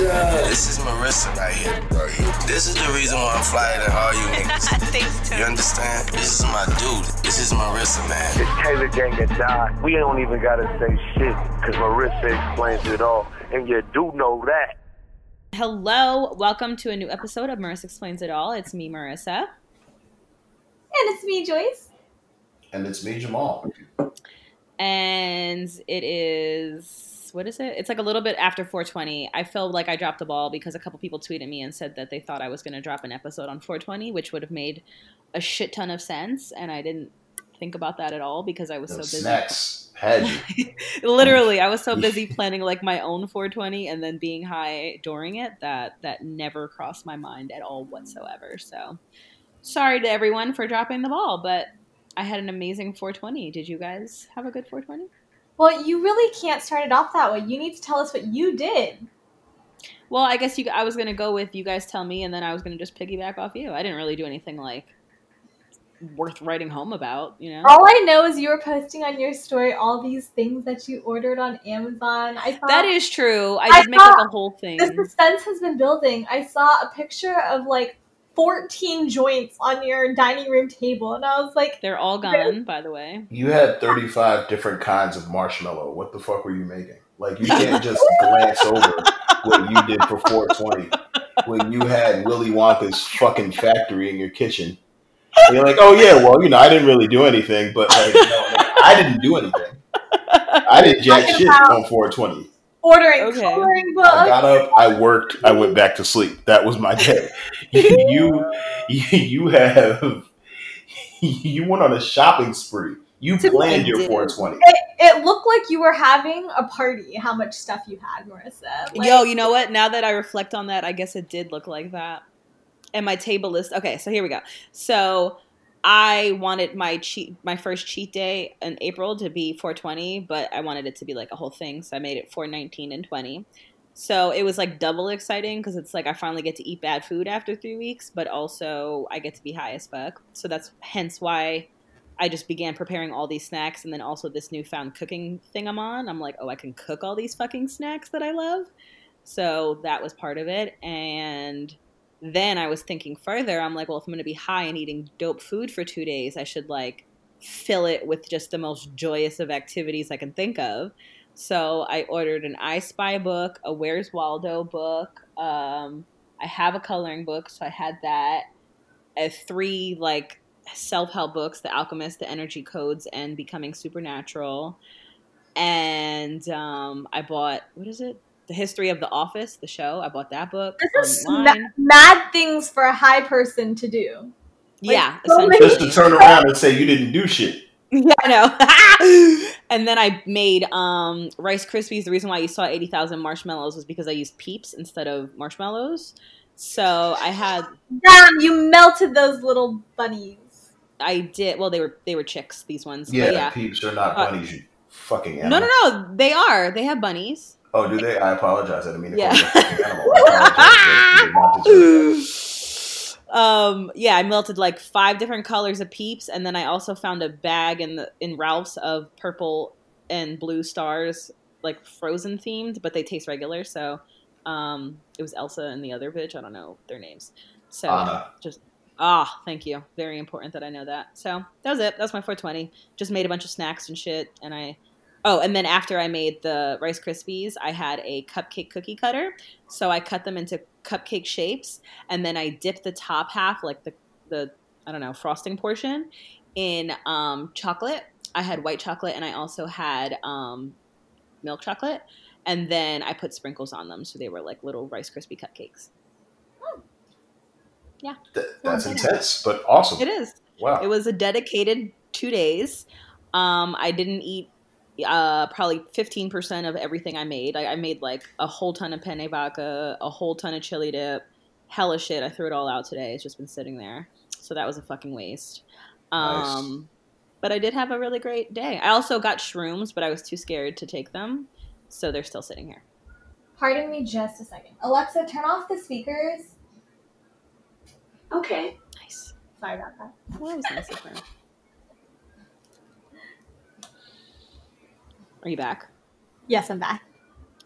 Marissa. This is Marissa right here. Right here. This is the reason why I'm flyer than all you niggas. Thanks, You understand? This is my dude. This is Marissa, man. It's Taylor Gang and Die. We don't even gotta say shit, cause Marissa explains it all. And you do know that. Hello, welcome to a new episode of Marissa Explains It All. It's me, Marissa. And it's me, Joyce. And it's me, Jamal. And it is, what is it? It's like a little bit after 420. I feel like I dropped the ball because a couple people tweeted me and said that they thought I was going to drop an episode on 420, which would have made a shit ton of sense. And I didn't think about that at all because I was so busy. snacks had. Literally, I was so busy planning like my own 420 and then being high during it that that never crossed my mind at all whatsoever. So, sorry to everyone for dropping the ball, but I had an amazing 420. Did you guys have a good 420? Well, you really can't start it off that way. You need to tell us what you did. Well, I guess you. I was gonna go with you guys tell me, and then I was gonna just piggyback off you. I didn't really do anything like worth writing home about, you know. All I know is you were posting on your story all these things that you ordered on Amazon. I saw That is true. I I did make like a whole thing. the suspense has been building. I saw a picture of like 14 joints on your dining room table, and I was like, They're all gone, by the way. You had 35 different kinds of marshmallow. What the fuck were you making? Like, you can't just glance over what you did for 420 when you had Willy Wonka's fucking factory in your kitchen. And you're like, oh, yeah, well, you know, I didn't really do anything, but like, no, like, I didn't do anything. I did jack shit about- on 420. Ordering Okay. coloring I got up, I worked, I went back to sleep. That was my day. You, you have, you went on a shopping spree. You To planned your did. 420. It, it looked like you were having a party. How much stuff you had, Marissa? Like, Yo, you know what? Now that I reflect on that, I guess it did look like that. And my table list. Okay, so here we go. So I wanted my cheat, my first cheat day in April to be 420, but I wanted it to be like a whole thing, so I made it 419 and 20. So it was like double exciting because it's like I finally get to eat bad food after three weeks, but also I get to be high as fuck. So that's hence why I just began preparing all these snacks, and then also this newfound cooking thing I'm on. I'm like, oh, I can cook all these fucking snacks that I love. So that was part of it. And then I was thinking further, I'm like, well, if I'm going to be high and eating dope food for two days, I should like fill it with just the most joyous of activities I can think of. So I ordered an I Spy book, a Where's Waldo book. Um, I have a coloring book, so I had that. Uh, three like self help books: The Alchemist, The Energy Codes, and Becoming Supernatural. And um, I bought what is it? The History of the Office, the show. I bought that book This is online. ma- mad things for a high person to do. yeah, so Just to turn around and say you didn't do shit. Yeah, I know. and then I made um, Rice Krispies. The reason why you saw 80,000 marshmallows was because I used peeps instead of marshmallows. So I had, Damn, you melted those little bunnies. I did, well, they were, they were chicks, these ones. Yeah, yeah. peeps are not Uh, bunnies, you fucking No, no, no. They are. They have bunnies. Oh, do they? I apologize. I didn't mean to Yeah. call you a fucking animal. I apologize. You did not deserve that. um, yeah, I melted like five different colors of peeps, and then I also found a bag in the in Ralph's of purple and blue stars, like frozen themed, but they taste regular. So, um, it was Elsa and the other bitch. I don't know their names. So Anna. just ah, thank you. Very important that I know that. So that was it. That was my 420. Just made a bunch of snacks and shit, and I. Oh, and then after I made the Rice Krispies, I had a cupcake cookie cutter. So I cut them into cupcake shapes, and then I dipped the top half, like the the I don't know frosting portion, in um, chocolate. I had white chocolate, and I also had um, milk chocolate, and then I put sprinkles on them, so they were like little Rice Krispie cupcakes. Th- that's intense, but awesome. It is. Wow. It was a dedicated two days. Um, I didn't eat uh, probably 15% of everything I made. I, I made like a whole ton of penne vodka, a whole ton of chili dip, hella shit. I threw it all out today. It's just been sitting there. So that was a fucking waste. Nice. Um, but I did have a really great day. I also got shrooms, but I was too scared to take them, so they're still sitting here. Pardon me just a second. Alexa, turn off the speakers. Okay. Nice. Sorry about that. Well, that was nice of her. Are you back? Yes, I'm back.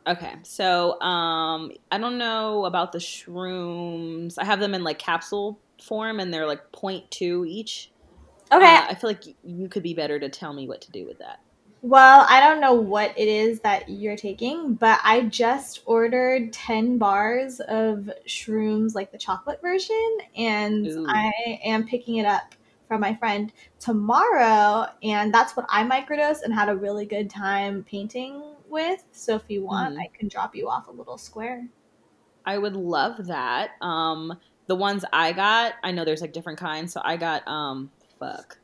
Okay, so um, I don't know about the shrooms. I have them in like capsule form, and they're like 0.2 each. Okay. Uh, I feel like you could be better to tell me what to do with that. Well, I don't know what it is that you're taking, but I just ordered 10 bars of shrooms, like the chocolate version, and Ooh. I am picking it up from my friend tomorrow. And that's what I microdosed and had a really good time painting with. So if you want, Mhm. I can drop you off a little square. I would love that. Um, the ones I got, I know there's like different kinds. So I got um, fuck,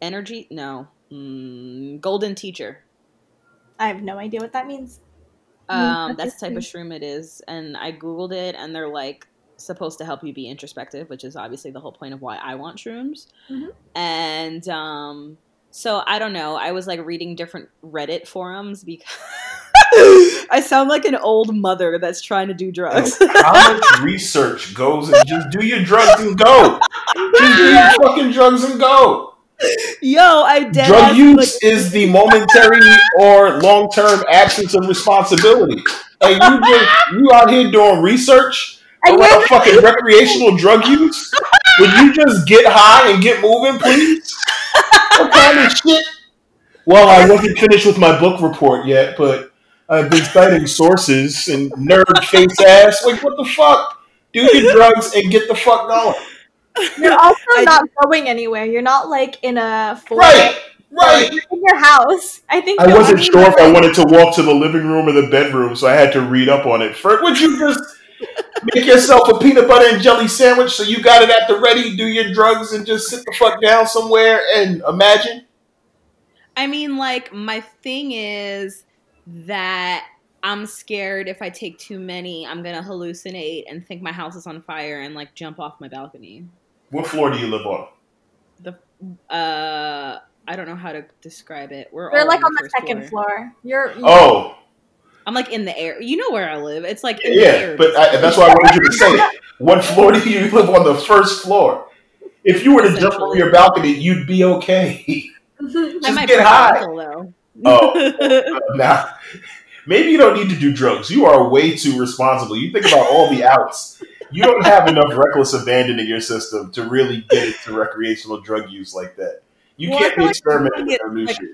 energy. No, mm, golden teacher. I have no idea what that means. Um, that's the type of shroom it is, and I googled it, and they're like supposed to help you be introspective, which is obviously the whole point of why I want shrooms. Mhm. And um, so I don't know. I was like reading different Reddit forums because I sound like an old mother that's trying to do drugs. How much research goes and just do your drugs and go? Just do your fucking drugs and go. Yo, I dead Drug ass, use like- is the momentary or long term absence of responsibility. And you just you out here doing research Around you're- fucking recreational drug use? Would you just get high and get moving, please? What kind of shit? Well, I wasn't finished with my book report yet, but I've been citing sources and nerd face ass. Like, what the fuck? Do your drugs and get the fuck going. You're also I- not going anywhere. You're not like in a Right, right. or in your house. I think I wasn't sure if I wanted to walk to the living room or the bedroom, so I had to read up on it. First, would you just make yourself a peanut butter and jelly sandwich so you got it at the ready, do your drugs, and just sit the fuck down somewhere and imagine? I mean, like, my thing is that I'm scared if I take too many, I'm gonna hallucinate and think my house is on fire and like jump off my balcony. What floor do you live on? The, uh, I don't know how to describe it. We're You're all like on on the second floor. You're Oh, I'm like in the air. You know where I live. It's like yeah, but I, that's why I wanted you to say it. What floor do you live on the first floor? If you were to jump from your balcony, you'd be okay. I just might get high. ankle though. Oh. Uh, now, maybe you don't need to do drugs. You are way too responsible. You think about all the outs. You don't have enough reckless abandon in your system to really get into recreational drug use like that. You Well, can't be like experimenting with it- new like- shit.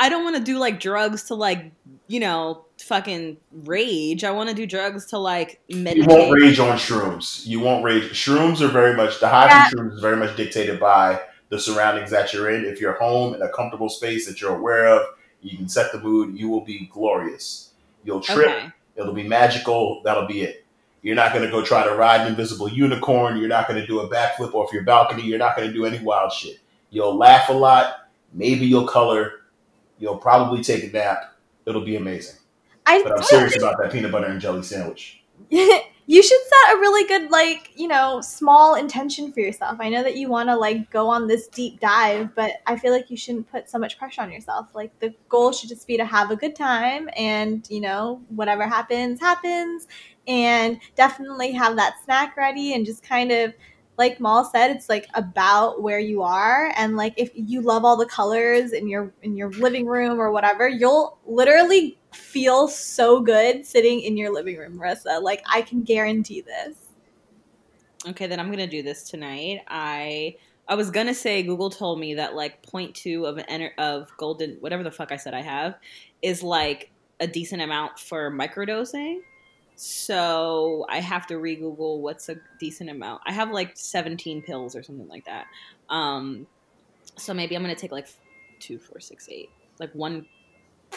I don't want to do like drugs to like you know fucking rage. I want to do drugs to like meditate. You won't rage on shrooms. You won't rage. Shrooms are very much the high from shrooms is very much dictated by the surroundings that you're in. If you're home in a comfortable space that you're aware of, you can set the mood. You will be glorious. You'll trip. Okay. It'll be magical. That'll be it. You're not going to go try to ride an invisible unicorn. You're not going to do a backflip off your balcony. You're not going to do any wild shit. You'll laugh a lot. Maybe you'll color. You'll probably take a nap. It'll be amazing. I But I'm serious about that peanut butter and jelly sandwich. you should set a really good like you know small intention for yourself i know that you want to like go on this deep dive but i feel like you shouldn't put so much pressure on yourself like the goal should just be to have a good time and you know whatever happens happens and definitely have that snack ready and just kind of like Mal said, it's like about where you are, and like if you love all the colors in your in your living room or whatever, you'll literally feel so good sitting in your living room, Marissa. Like I can guarantee this. Okay, then I'm gonna do this tonight. I I was gonna say Google told me that like 0.2 of an enter- of golden whatever the fuck I said I have is like a decent amount for microdosing. So I have to re-Google what's a decent amount. I have like 17 pills or something like that. Um, so maybe I'm gonna take like two, four, six, eight, like one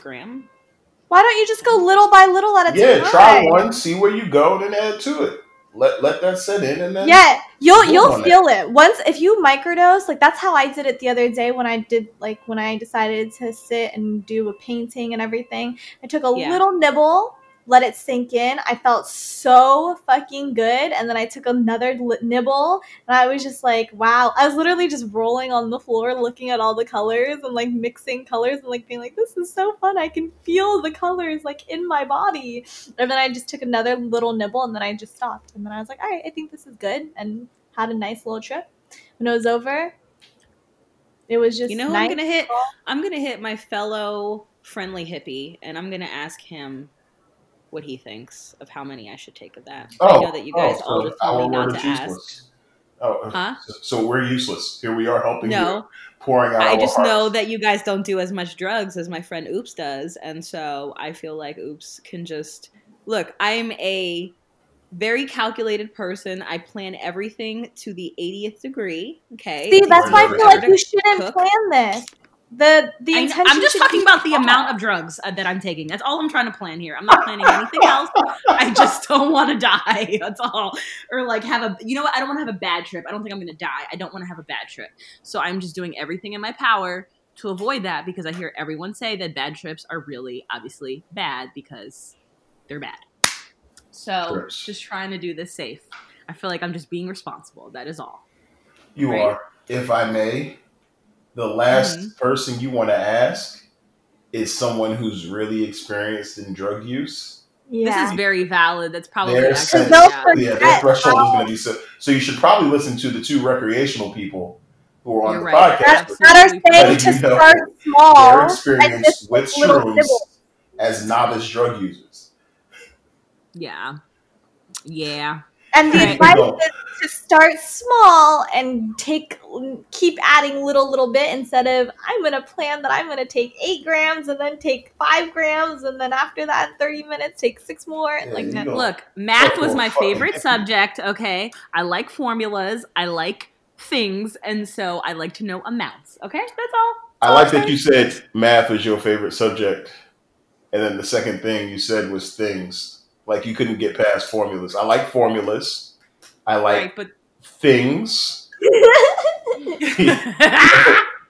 gram. Why don't you just go little by little at a Yeah, time? Yeah, try one, see where you go, and then add to it. Let let that set in, and then Yeah, you'll you'll on feel it once if you microdose. Like that's how I did it the other day when I did like when I decided to sit and do a painting and everything. I took a Yeah. little nibble, let it sink in. I felt so fucking good. And then I took another li- nibble and I was just like, wow. I was literally just rolling on the floor looking at all the colors and like mixing colors and like being like, this is so fun. I can feel the colors like in my body. And then I just took another little nibble and then I just stopped. And then I was like, all right, I think this is good. And had a nice little trip. When it was over, it was just You know who nice. I'm gonna hit? I'm gonna hit my fellow friendly hippie, and I'm gonna ask him what he thinks of how many I should take of that. I oh, know that you oh, guys oh, all so just told our me not to ask. Oh, uh, Huh? so, so we're useless. Here we are helping you, No, pouring out. I just hearts. know that you guys don't do as much drugs as my friend Oops does, and so I feel like Oops can just look. I'm a very calculated person. I plan everything to the 80th degree. Okay, See, that's why I feel like you shouldn't cook. plan this. The the I, am just talking about the amount of drugs uh, that I'm taking. That's all I'm trying to plan here. I'm not planning anything else. I just don't want to die. That's all. Or like have a, you know what? I don't want to have a bad trip. I don't think I'm going to die. I don't want to have a bad trip. So I'm just doing everything in my power to avoid that because I hear everyone say that bad trips are really obviously bad because they're bad. So Trips. just trying to do this safe. I feel like I'm just being responsible. That is all. You Right. are, if I may, the last Mhm. person you want to ask is someone who's really experienced in drug use. Yeah. This is very valid. That's probably Their actually sense- they'll yeah. yeah, their forget threshold is going to be so. So you should probably listen to the two recreational people who are on You're the right. podcast. that, because that are saying Letting to you know start Their small and experience with little shrooms as novice drug users. Yeah. Yeah. And the Right. advice is to start small and take keep adding little little bit instead of I'm gonna plan that I'm gonna take eight grams and then take five grams and then after that 30 minutes take six more. Yeah, like no. Look, math was my favorite subject, okay? I like formulas, I like things, and so I like to know amounts, okay? That's all. I like that you said math was your favorite subject, and then the second thing you said was things. Like you couldn't get past formulas. I like formulas. I like Right, but things.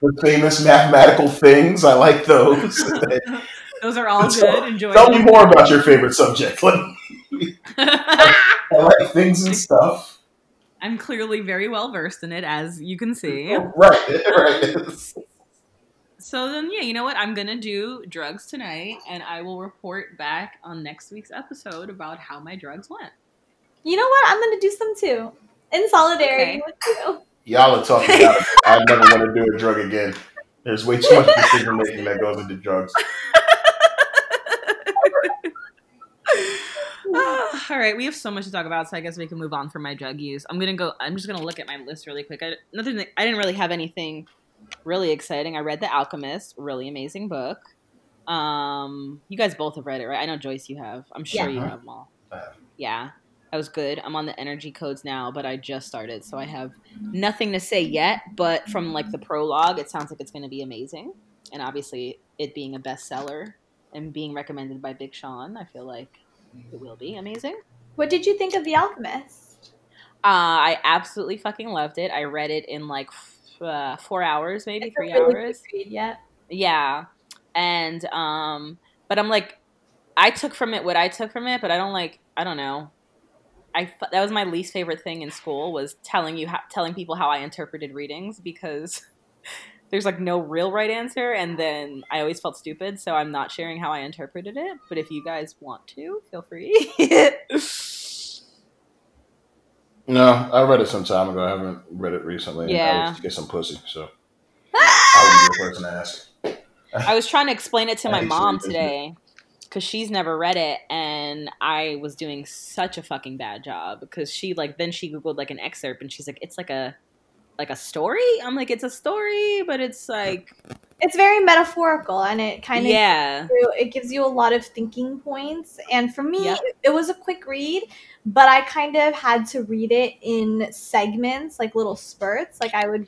The famous mathematical things. I like those. those are all So, good. Enjoy Tell me more about your favorite subject. Me- I like things and stuff. I'm clearly very well versed in it, as you can see. Right, right. So then, yeah, you know what? I'm gonna do drugs tonight, and I will report back on next week's episode about how my drugs went. You know what? I'm gonna do some too. In solidarity Okay. with you. Y'all are talking about it. I never want to do a drug again. There's way too much decision making that goes into drugs. Ah, all right, we have so much to talk about, so I guess we can move on from my drug use. I'm gonna go. I'm just gonna look at my list really quick. I, nothing. I didn't really have anything really exciting. I read The Alchemist, really amazing book. Um, you guys both have read it, right? I know Joyce, you have. I'm sure Yeah. you have them all. I. Yeah, that was good. I'm on the energy codes now, but I just started, so I have nothing to say yet. But from like the prologue, it sounds like it's gonna be amazing, and obviously, it being a bestseller and being recommended by Big Sean, I feel like it will be amazing. What did you think of The Alchemist? Uh, I absolutely fucking loved it. I read it in like f- uh, four hours, maybe It's three really hours. yeah. Yeah, and um, but I'm like, I took from it what I took from it, but I don't like. I don't know. I that was my least favorite thing in school was telling you how, telling people how I interpreted readings because there's like no real right answer, and then I always felt stupid, so I'm not sharing how I interpreted it. But if you guys want to, feel free. No, I read it some time ago. I haven't read it recently. Yeah. I was to get some pussy, so I would be the person to ask. I was trying to explain it to my mom today because she's never read it, and I was doing such a fucking bad job because she like then she googled like an excerpt and she's like it's like a like a story. I'm like it's a story, but it's like It's very metaphorical and it kind of yeah, it gives you a lot of thinking points. And for me, Yep. it, it was a quick read, but I kind of had to read it in segments, like little spurts. Like I would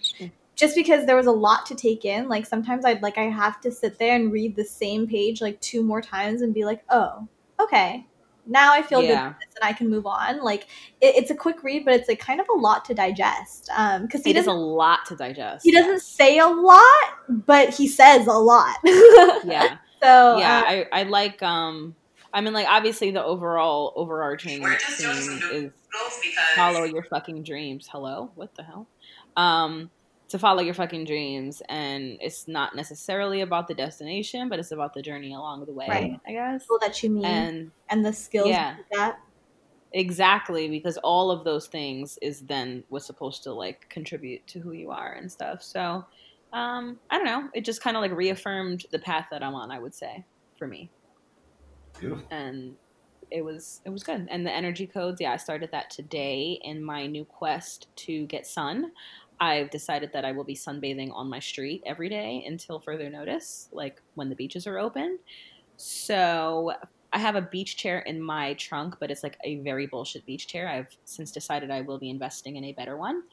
just because there was a lot to take in. Like sometimes I'd like I have to sit there and read the same page like two more times and be like, oh, okay. Now I feel good Yeah. with this and I can move on. Like it, it's a quick read, but it's like kind of a lot to digest. Um, because he doesn't a lot to digest. he doesn't say a lot, but he says a lot. Yeah, So yeah. uh, I I like um I mean, like obviously the overall overarching We're just doing some theme is noodles follow your fucking dreams. Hello, what the hell? Um, to follow your fucking dreams, and it's not necessarily about the destination, but it's about the journey along the way. Right. I guess. People that you mean and, And the skills Yeah. you get. exactly because all of those things is then what's supposed to like contribute to who you are and stuff. So, um, I don't know. It just kind of like reaffirmed the path that I'm on. I would say for me. Beautiful. and it was it was good. And the energy codes, yeah, I started that today in my new quest to get sun. I've decided that I will be sunbathing on my street every day until further notice, like when the beaches are open. So I have a beach chair in my trunk, but it's like a very bullshit beach chair. I've since decided I will be investing in a better one.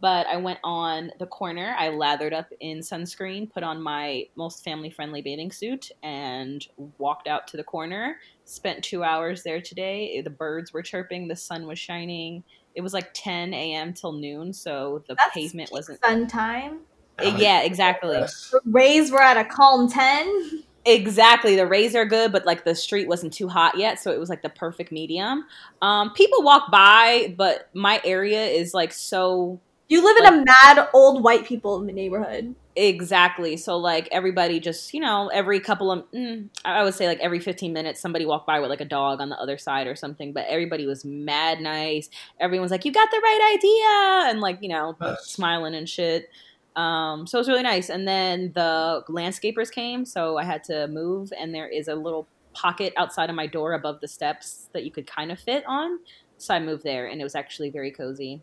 But I went on the corner, I lathered up in sunscreen, put on my most family friendly bathing suit, and walked out to the corner. Spent two hours there today. The birds were chirping, the sun was shining. It was like 10 a.m. till noon, so the That's pavement wasn't. sun time. Uh, yeah, exactly. The rays were at a calm ten. Exactly. The rays are good, but like the street wasn't too hot yet, so it was like the perfect medium. Um, people walk by, but my area is like so You live in a mad old white people in the neighborhood. Exactly. So like everybody just you know every couple of mm, I would say like every fifteen minutes somebody walked by with like a dog on the other side or something. But everybody was mad nice. Everyone's like, "You got the right idea," and like you know Nice. smiling and shit. Um, so it was really nice. And then the landscapers came, so I had to move. And there is a little pocket outside of my door above the steps that you could kind of fit on. So I moved there, and it was actually very cozy.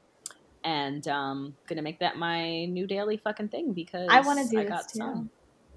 And um, gonna make that my new daily fucking thing because I want to do I this too. some.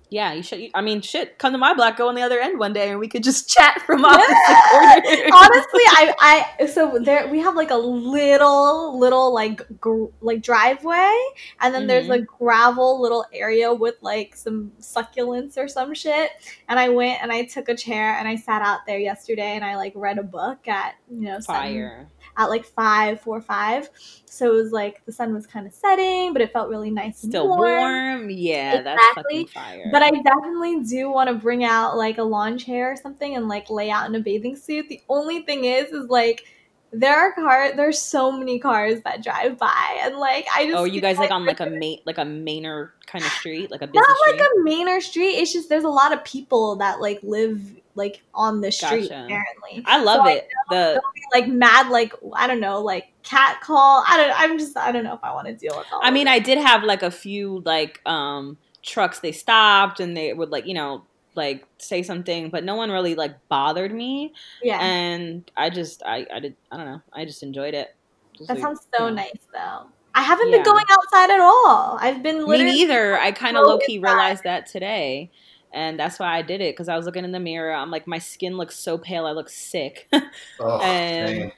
Yeah, you should. I mean, shit. Come to my block, go on the other end one day, and we could just chat from opposite corners. Honestly, I, I, so there we have like a little, little like, gr- like driveway, and then there's mm-hmm. a gravel little area with like some succulents or some shit. And I went and I took a chair and I sat out there yesterday and I like read a book at you know fire. at like five, four, five. So it was like the sun was kind of setting, but it felt really nice and Still warm. Yeah, that's Exactly. fucking fire. But I definitely do want to bring out like a lawn chair or something and like lay out in a bathing suit. The only thing is, is like there are cars. There's so many cars that drive by, and like I just Oh, you guys like on like a main like a mainer kind of street, like a busy not like street. a mainer street. It's just there's a lot of people that like live like on the street. Gotcha. Apparently, I love So I it. The be, like mad like I don't know like cat call. I don't. I'm just I don't know if I want to deal with all. I mean. I did have like a few like um trucks. They stopped and they would like you know like say something, but no one really like bothered me. yeah. And I just I I did I don't know. I just enjoyed it. Just, That like, sounds so yeah. nice, though. I haven't Yeah. been going outside at all. I've been Me literally. neither. I kind of low key inside. realized that today. And that's why I did it because I was looking in the mirror. I'm like, my skin looks so pale. I look sick. Oh, And- dang.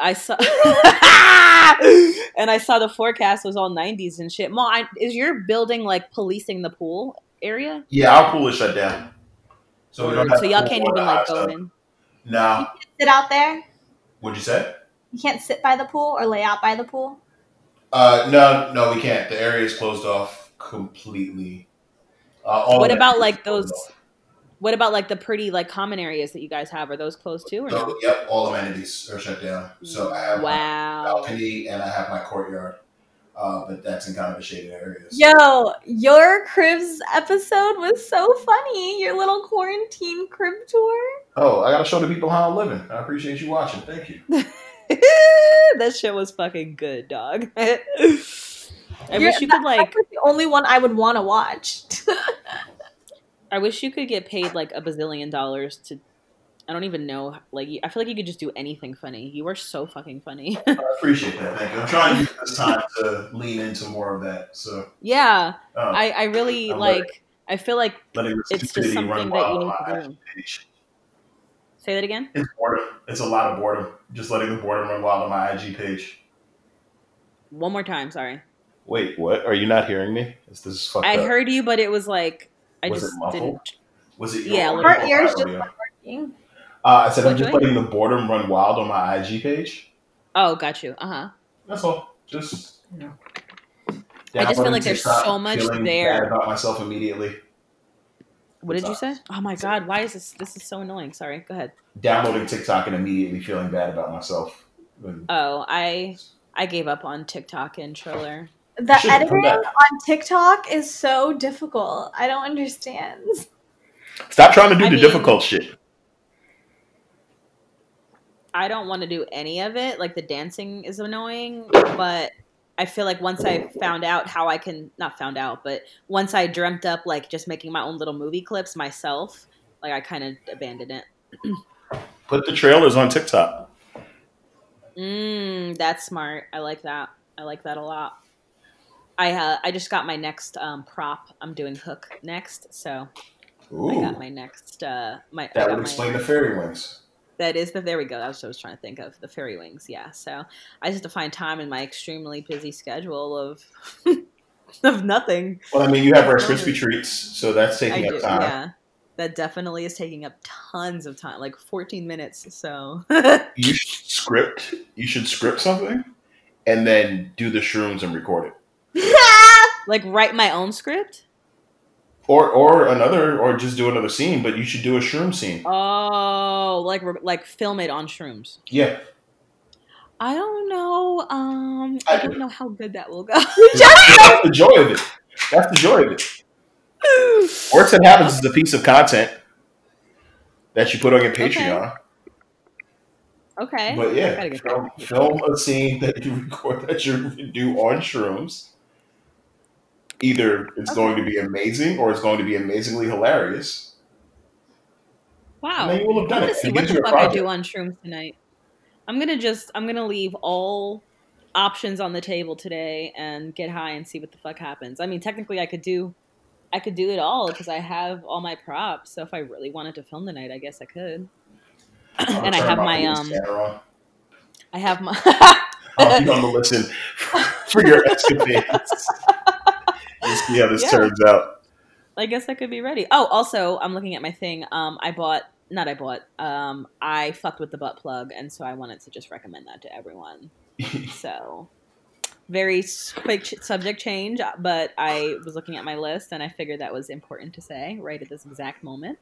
I saw, and I saw the forecast was all 90s and shit. Mom, I, is your building like policing the pool area? Yeah, our pool is shut down. So we don't have so y'all can't even like go tub. in. No. sit out there. What'd you say? You can't sit by the pool or lay out by the pool. Uh, no, no, we can't. The area is closed off completely. Uh, all What about like those? off. What about like the pretty like common areas that you guys have? Are those closed too? Or no? So, yep, all amenities are shut down. So I have my Wow. balcony and I have my courtyard, uh, but that's in kind of a shaded area. So- Yo, your cribs episode was so funny. Your little quarantine crib tour. Oh, I gotta show the people how I'm living. I appreciate you watching. Thank you. that shit was fucking good, dog. I You're- wish you could like. That was the only one I would want to watch. I wish you could get paid like a bazillion dollars to. I don't even know. Like, I feel like you could just do anything funny. You are so fucking funny. I appreciate that. Thank you. I'm trying to use this time to lean into more of that. So yeah, um, I, I really I'm like. I feel like letting the it's just stupidity something run that you wild need on to my do. IG page. Say that again. It's boredom. It's a lot of boredom. Just letting the boredom run wild on my IG page. One more time. Sorry. Wait, what? Are you not hearing me? Is this fucked I up? heard you, but it was like I Was it just muffled? didn't. Was it Yeah, your little Her audio ears just weren't working. Uh, I said I'm just letting the boredom run wild on my IG page. Oh, got you. Uh huh. That's all. Just you know. I just feel like there's so much there. bad about myself immediately. What did you say? Oh my god, why is this? This is so annoying. Sorry. Go ahead. Downloading TikTok and immediately feeling bad about myself. Oh, I I gave up on TikTok and Triller. The editing on TikTok is so difficult. I don't understand. Stop trying to do I the mean- difficult shit. I don't want to do any of it. Like the dancing is annoying, but I feel like once I found out how I can not found out, but once I dreamt up like just making my own little movie clips myself, like I kind of abandoned it. Put the trailers on TikTok. Mm, that's smart. I like that. I like that a lot. I uh, I just got my next um, prop. I'm doing hook next, so I got my next uh, my. That would my- explain the fairy wings. That is the there we go. That's what I was trying to think of. The fairy wings, yeah. So I just have to find time in my extremely busy schedule of of nothing. Well, I mean, you have Rice Krispie treats, so that's I taking do, up time. yeah. That definitely is taking up tons of time, like 14 minutes. So You should script. You should script something, and then do the shrooms and record it, like write my own script. or or another, or just do another scene. But you should do a shroom scene. Oh, like like film it on shrooms. Yeah, I don't know. Um, I I do. don't know how good that will go. that's the joy of it. That's the joy of it. Worst that happens is a piece of content that you put on your Patreon. okay. But yeah, film, film a scene that you record that you do on shrooms. Either it's Okay. going to be amazing or it's going to be amazingly hilarious. Wow. And then you will have I'm done gonna it. see what the fuck I do on shrooms tonight. I'm gonna just I'm gonna leave all options on the table today and get high and see what the fuck happens. I mean, technically, I could do I could do it all because I have all my props. So if I really wanted to film tonight, I guess I could. And I have my my um. I have my I'll be on the listen for your escapades. We'll see how this Yeah. turns out. I guess I could be ready. Oh, also, I'm looking at my thing. Um, I bought, not I bought. Um, I fucked with the butt plug, and so I wanted to just recommend that to everyone. so, very quick subject change, but I was looking at my list, and I figured that was important to say right at this exact moment.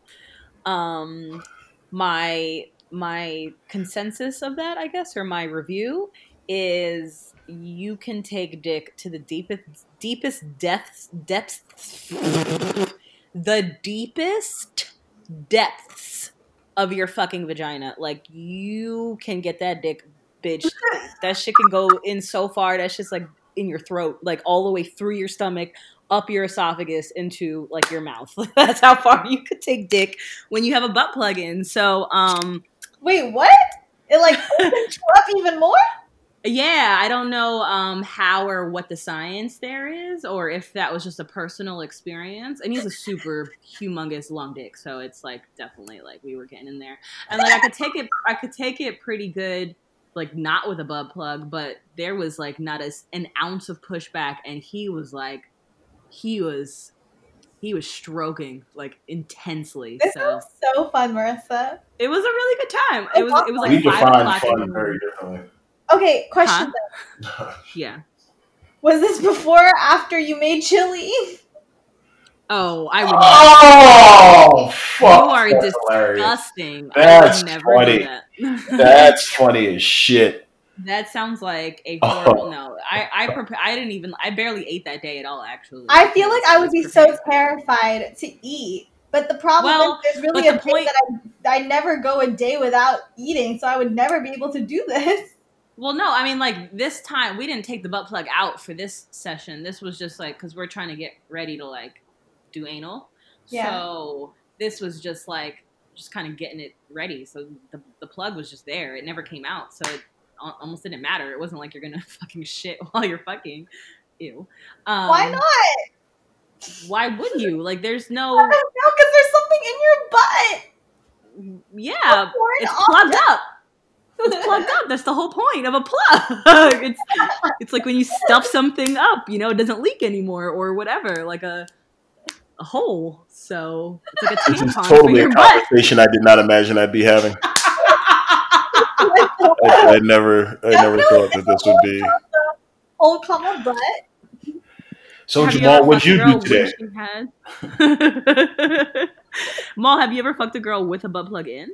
Um, my my consensus of that, I guess, or my review is you can take dick to the deepest deepest depths depths the deepest depths of your fucking vagina. Like you can get that dick, bitch. that shit can go in so far. That's just like in your throat, like all the way through your stomach, up your esophagus, into like your mouth. That's how far you could take dick when you have a butt plug in. So, um, Wait, what? It like opens you up even more? Yeah, I don't know um, how or what the science there is, or if that was just a personal experience. And he's a super humongous long dick, so it's like definitely like we were getting in there. And like I could take it, I could take it pretty good, like not with a butt plug, but there was like not as an ounce of pushback, and he was like, he was, he was stroking like intensely. This So is so fun, Marissa. it was a really good time. It was, it was we like five o'clock. in the fun very differently. Okay, question. Huh? Yeah. Was this before or after you made chili? Oh, I would. never. Oh, fuck. you are that's disgusting. That's never funny. that. That's funny as shit. that sounds like a Oh. no. I I prepare. I didn't even. I barely ate that day at all. Actually, I feel like I would be so terrified to eat. But the problem Well, is there's really but a the thing point- that I, I never go a day without eating, so I would never be able to do this. Well, no, I mean like this time we didn't take the butt plug out for this session. This was just like because we're trying to get ready to like do anal. Yeah. So this was just like just kind of getting it ready. So the the plug was just there. It never came out. So it almost didn't matter. It wasn't like you're gonna fucking shit while you're fucking. Ew. Um, Why not? Why would you? Like, there's I no. don't know, because there's something in your butt. Yeah, it's plugged up. It's plugged up. That's the whole point of a plug. it's it's like when you stuff something up, you know, it doesn't leak anymore or whatever, like a a hole. So it's like a This is tampon for totally a your butt. conversation I did not imagine I'd be having. I, I never, I never thought that this would be. Whole comma butt. So Have Jamal, what'd you do today? when she had- Mal, have you ever fucked a girl with a butt plug in?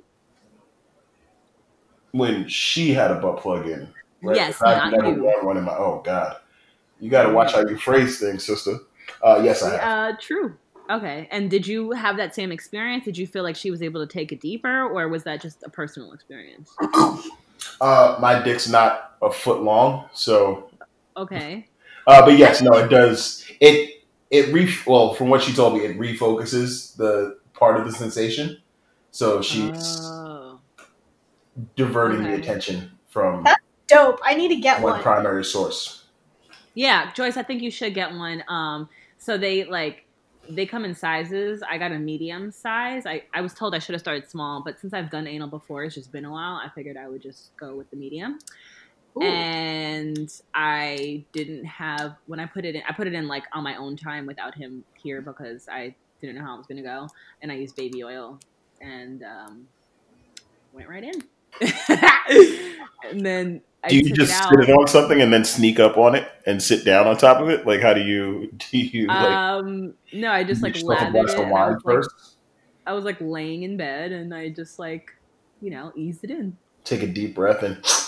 When she had a butt plug in. Right? Yes, I've not never you. worn one in my. Oh God, you got to watch how you phrase things, sister. Uh, yes, I have. Uh, true. Okay. And did you have that same experience? Did you feel like she was able to take it deeper, or was that just a personal experience? Uh, my dick's not a foot long, so. Okay. Uh, but yes, no, it does. It it re well from what she told me, it refocuses the part of the sensation, so she's Oh. Diverting the attention from Dope. I need to get one one. primary source. Yeah, Joyce, I think you should get one. Um, so they like they come in sizes. I got a medium size. I, I was told I should have started small, but since I've done anal before, it's just been a while. I figured I would just go with the medium. Ooh. And I didn't have when I put it in. I put it in like on my own time without him here because I didn't know how it was gonna go, and I used baby oil and um, went right in. and then I Do you just it sit it on something and then sneak up on it and sit down on top of it? Like, how do you do you like? Um, no, I just like You yourself a lathered it. I was, like. I was like laying in bed and I just like, you know, eased it in. Take a deep breath and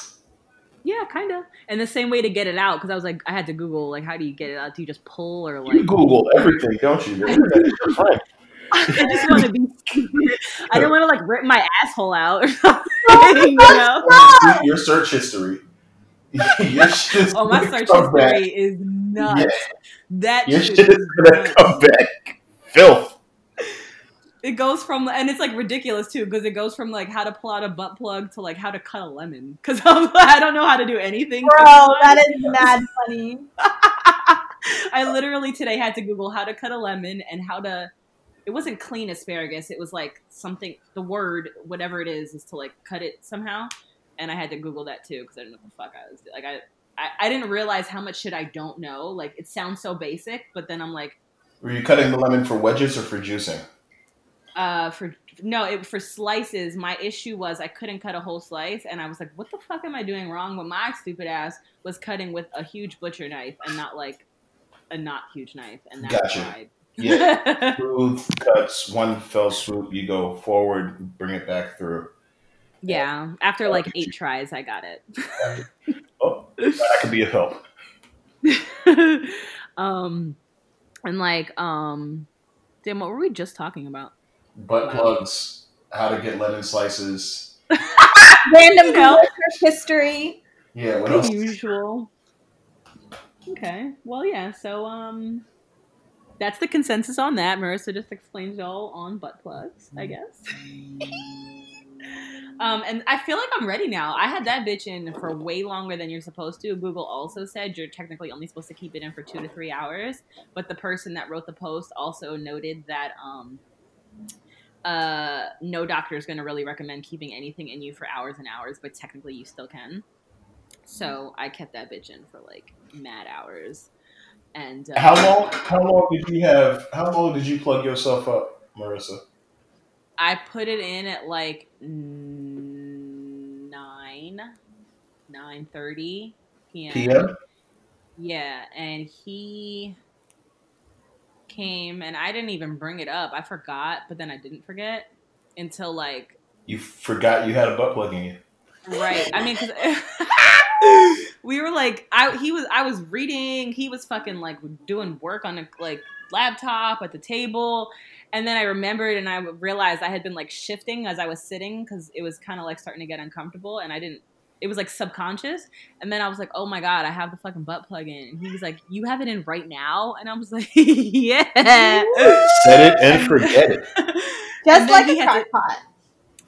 Yeah, kind of. And the same way to get it out because I was like, I had to Google like, how do you get it out? Do you just pull or like? you Google everything, don't you? Your friend. I just want to be. I don't want to like rip my asshole out or something. you know? Your search history. your shit is Oh, my search come back. history is nuts. Yeah, That your shit shit is gonna nuts. come back. Filth. It goes from and it's like ridiculous too because it goes from like how to pull out a butt plug to like how to cut a lemon because I don't know how to do anything. Bro, that is mad funny. I literally today had to Google how to cut a lemon and how to. It wasn't clean asparagus. It was like something. The word, whatever it is, is to like cut it somehow. And I had to Google that too because I didn't know what the fuck I was like. I, I I didn't realize how much shit I don't know. Like it sounds so basic, but then I'm like, Were you cutting the lemon for wedges or for juicing? uh, for no, it for slices. My issue was I couldn't cut a whole slice, and I was like, what the fuck am I doing wrong? But my stupid ass was cutting with a huge butcher knife and not like a not huge knife, and that Gotcha. fried. Yeah. Smooth cuts, one fell swoop. You go forward, bring it back through. Yeah, after like eight tries, I got it. Oh, that could be a help. um, and like, um, damn, what were we just talking about? Butt plugs, how to get lemon slices. Random You know. Google search history. Yeah, what The else? usual. Okay, well, yeah. So, um, that's the consensus on that. Marissa just explained it all on butt plugs, I guess. Um, and I feel like I'm ready now. I had that bitch in for way longer than you're supposed to. Google also said you're technically only supposed to keep it in for two to three hours. But the person that wrote the post also noted that um, uh, no doctor is going to really recommend keeping anything in you for hours and hours, but technically you still can. So I kept that bitch in for like mad hours. And uh, How long? How long did you have? How long did you plug yourself up, Marissa? I put it in at like nine, nine thirty p.m. PM. Yeah, and he came, and I didn't even bring it up. I forgot, but then I didn't forget until like You forgot you had a butt plug in you. right. I mean, 'cause we were like, I he was, I was reading, he was fucking like doing work on a like laptop at the table. And then I remembered and I realized I had been like shifting as I was sitting because it was kind of like starting to get uncomfortable and I didn't, it was like subconscious. And then I was like, oh my God, I have the fucking butt plug in. And he was like, you have it in right now? And I was like, yeah. Set it and forget it. And Just like he a had to- crock pot.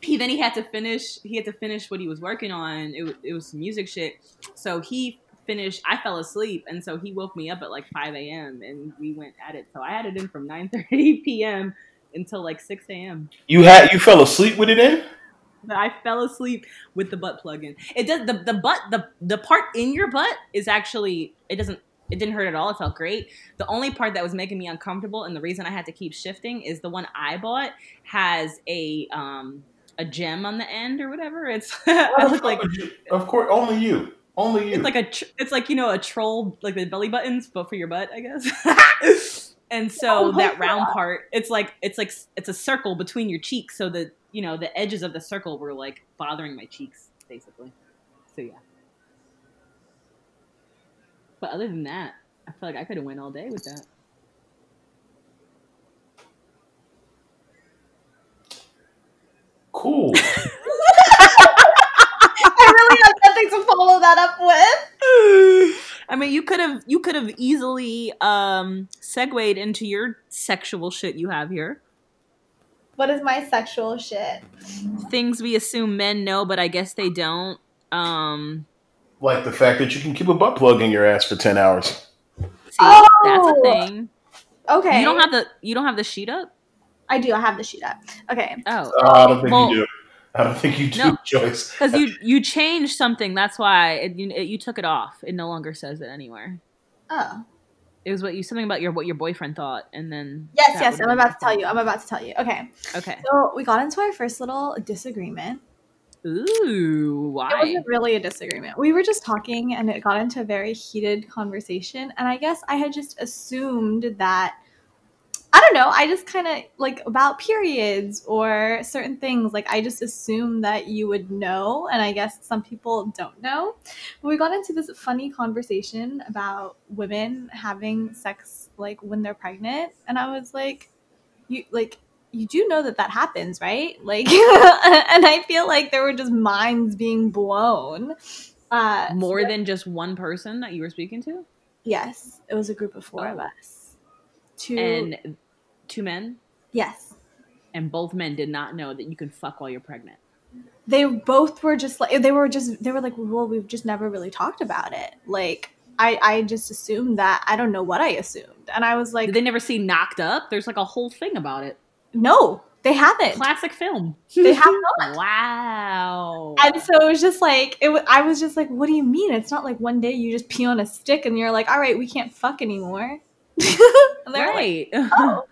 He then he had to finish he had to finish what he was working on. It, it was some music shit. So he finished i fell asleep and so he woke me up at like 5 a.m and we went at it. So i had it in from 9.30 p.m until like 6 a.m You had you fell asleep with it in. i fell asleep with the butt plug in it does the, the butt the, the part in your butt is actually it doesn't it didn't hurt at all. It felt great. The only part that was making me uncomfortable and the reason i had to keep shifting is the one i bought has a um a gem on the end or whatever it's i look like Of course, only you. Only you. it's like a tr- it's like you know a troll like the belly buttons but for your butt i guess and so Oh, that round part, it's like it's like it's a circle between your cheeks. So the you know the edges of the circle were like bothering my cheeks, basically. So yeah. But other than that, I feel like I could have went all day with that. Cool. I really have nothing to follow that up with. I mean, you could have you could have easily um segued into your sexual shit you have here. What is my sexual shit? Things we assume men know, but I guess they don't. Um, like the fact that you can keep a butt plug in your ass for ten hours. see, that's a Oh. thing. Okay. You don't have the you don't have the sheet up. I do. I have the sheet up. Okay. Oh, Uh, I don't think Well- you do. I don't think you do, No. Joyce. because you you changed something. That's why it, you, it, you took it off. It no longer says it anywhere. Oh. It was what you something about your what your boyfriend thought, and then Yes, yes. I'm about to tell you. I'm about to tell you. Okay. Okay. So we got into our first little disagreement. Ooh, why? It why? wasn't really a disagreement. We were just talking and it got into a very heated conversation. And I guess I had just assumed that, I don't know, I just kind of like about periods or certain things. Like I just assume that you would know. And I guess some people don't know. But we got into this funny conversation about women having sex like when they're pregnant. And I was like, you like, you do know that that happens, right? Like, and I feel like there were just minds being blown. Uh, More so- than just one person that you were speaking to, yes, it was a group of four of Oh. us. Two and two men, yes, and both men did not know that you can fuck while you're pregnant. they both were just like they were just they were like, well, we've just never really talked about it. Like, I I just assumed that I don't know what I assumed, and I was like, Did they never see Knocked Up? There's like a whole thing about it. no, they haven't. Classic film. They have not. Wow. And so it was just like it. wa- I was just like, "What do you mean? It's not like one day you just pee on a stick and you're like, all right, we can't fuck anymore." they're like, right. "Oh."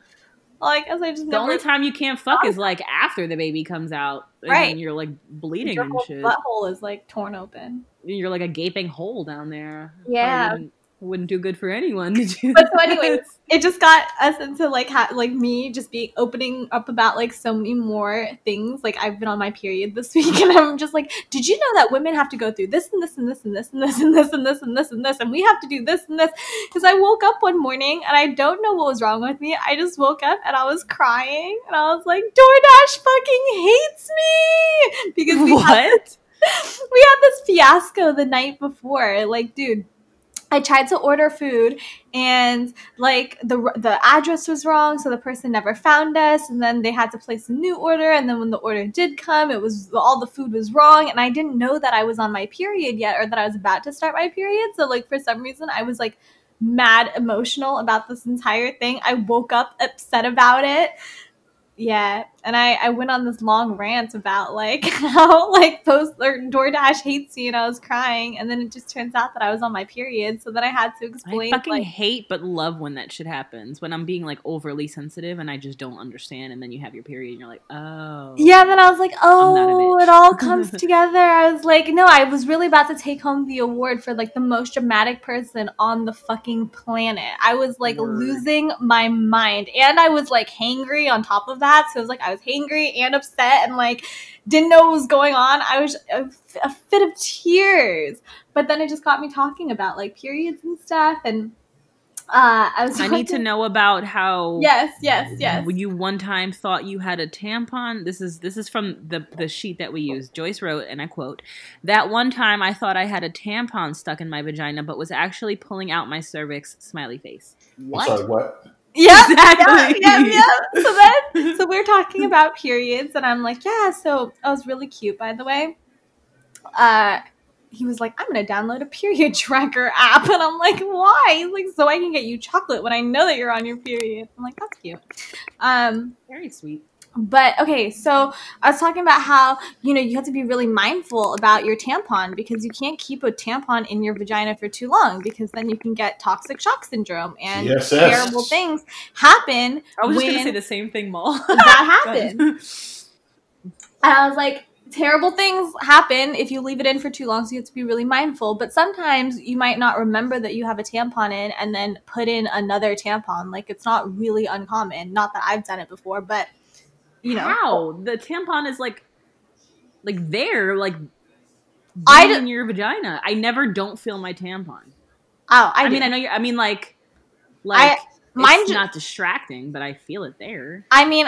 Well, as I just the never only time you can't fuck is like after the baby comes out, and Right. then you're like bleeding your and shit. butthole is like torn open. You're like a gaping hole down there. Yeah. Probably Wouldn't, wouldn't do good for anyone. Did you? But so, anyways, it just got us into like ha- like me just being opening up about like so many more things. Like I've been on my period this week, and I'm just like, did you know that women have to go through this and this and this and this and this and this and this and this and this, and we have to do this and this? Because I woke up one morning and I don't know what was wrong with me. I just woke up and I was crying, and I was like, DoorDash fucking hates me because we had what? we had this fiasco the night before. Like, dude, I tried to order food and like the the address was wrong, so the person never found us. And then they had to place a new order. And then when the order did come, it was all the food was wrong, and I didn't know that I was on my period yet, or that I was about to start my period. So like for some reason, I was like mad emotional about this entire thing. I woke up upset about it. Yeah, and I I went on this long rant about like how like post or DoorDash hates me, and I was crying, and then it just turns out that I was on my period, so then I had to explain. I fucking like hate but love when that shit happens. When I'm being like overly sensitive and I just don't understand, and then you have your period and you're like, oh. yeah. Then I was like, oh, it all comes together. I was like, no, I was really about to take home the award for like the most dramatic person on the fucking planet. I was like Word. losing my mind, and I was like hangry on top of that. So it was like I was hangry and upset, and like didn't know what was going on. I was a, a fit of tears. But then it just got me talking about like periods and stuff, and uh, I was. I need to talking- know about how. Yes, yes, yes. You one time thought you had a tampon, this is this is from the the sheet that we used. Joyce wrote, and I quote: "That one time I thought I had a tampon stuck in my vagina, but was actually pulling out my cervix." Smiley face. I'm What? sorry, what? Yeah, Exactly. yeah, yeah, yeah. So then, so we're talking about periods, and I'm like, yeah. So I was really cute, by the way. Uh, he was like, I'm gonna download a period tracker app, and I'm like, why? He's like, so I can get you chocolate when I know that you're on your period. I'm like, that's cute. Um, Very sweet. But okay, so I was talking about how you know you have to be really mindful about your tampon because you can't keep a tampon in your vagina for too long because then you can get toxic shock syndrome and Yes, yes. terrible things happen I was when just gonna say the same thing, Mal. that happened. And I was like, terrible things happen if you leave it in for too long, so you have to be really mindful. But sometimes you might not remember that you have a tampon in and then put in another tampon. Like it's not really uncommon. Not that I've done it before, but you know. How the tampon is like, like there, like I I d- in your vagina. I never don't feel my tampon. Oh, I, I, mean. I know you. I mean, like, like mine it's ju- not distracting, but I feel it there. I mean,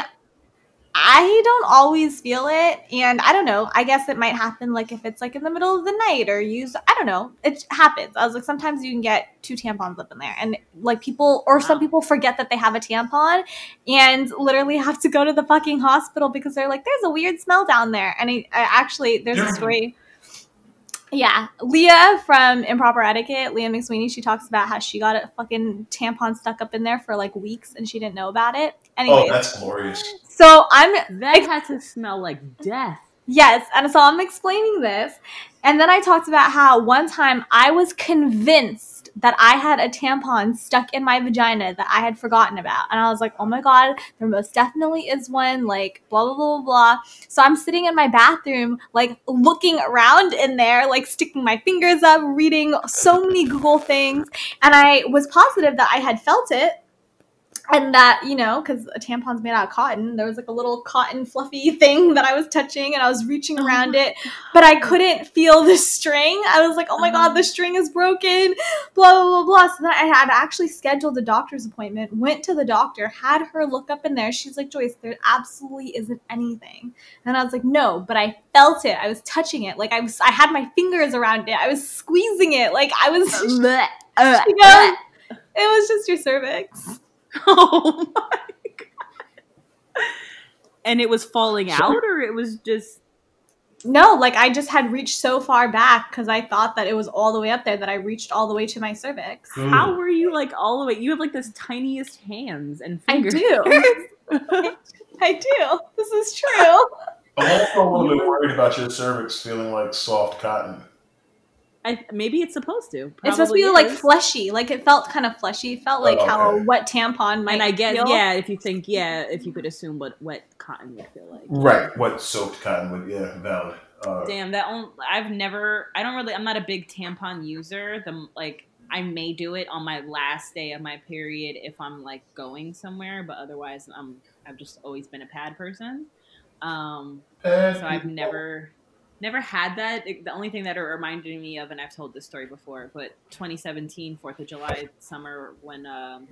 I don't always feel it, and I don't know. I guess it might happen like if it's like in the middle of the night or use. I don't know. It happens. I was like, sometimes you can get two tampons up in there, and like people or some people forget that they have a tampon, and literally have to go to the fucking hospital because they're like, "There's a weird smell down there." And I, I actually, there's a story. Yeah, Leah from Improper Etiquette, Leah McSweeney, she talks about how she got a fucking tampon stuck up in there for like weeks and she didn't know about it. Oh, Anyways, Oh, that's glorious. so I'm That had to smell like death. Yes, and so I'm explaining this. And then I talked about how one time I was convinced that I had a tampon stuck in my vagina that I had forgotten about. And I was like, oh my God, there most definitely is one, like, blah, blah, blah, blah, blah. So I'm sitting in my bathroom, like, looking around in there, like, sticking my fingers up, reading so many Google things. And I was positive that I had felt it and that you know because a tampon's made out of cotton. There was like a little cotton fluffy thing that i was touching and i was reaching around it but i couldn't feel the string. I was like oh my god the string is broken. Blah blah blah blah. So then i had actually scheduled a doctor's appointment went to the doctor had her look up in there. She's like joyce there absolutely isn't anything. And i was like no but i felt it. I was touching it. Like i was i had my fingers around it. I was squeezing it. Like i was. Uh, she goes, it was just your cervix oh my god! And it was falling out, or it was just No, like I just had reached so far back because I thought that it was all the way up there that I reached all the way to my cervix. Mm. how were you like all the way? You have like this tiniest hands and I fingers. do. I do. This is true. I'm also a little bit worried about your cervix feeling like soft cotton. I, maybe it's supposed to. it's supposed to be Probably like fleshy. Like it felt kind of fleshy. It felt like Oh, how a wet tampon might And I guess feel. yeah, if you think yeah, if you could assume what wet cotton would feel like. Right. What soaked cotton would, yeah, valid. Uh, Damn, that on, I've never. I don't really. I'm not a big tampon user. The like, I may do it on my last day of my period if I'm like going somewhere, but otherwise, I'm. I've just always been a pad person. Um, so I've never, never had that. It- the only thing that it reminded me of, and I've told this story before, but 2017 Fourth of July summer when um,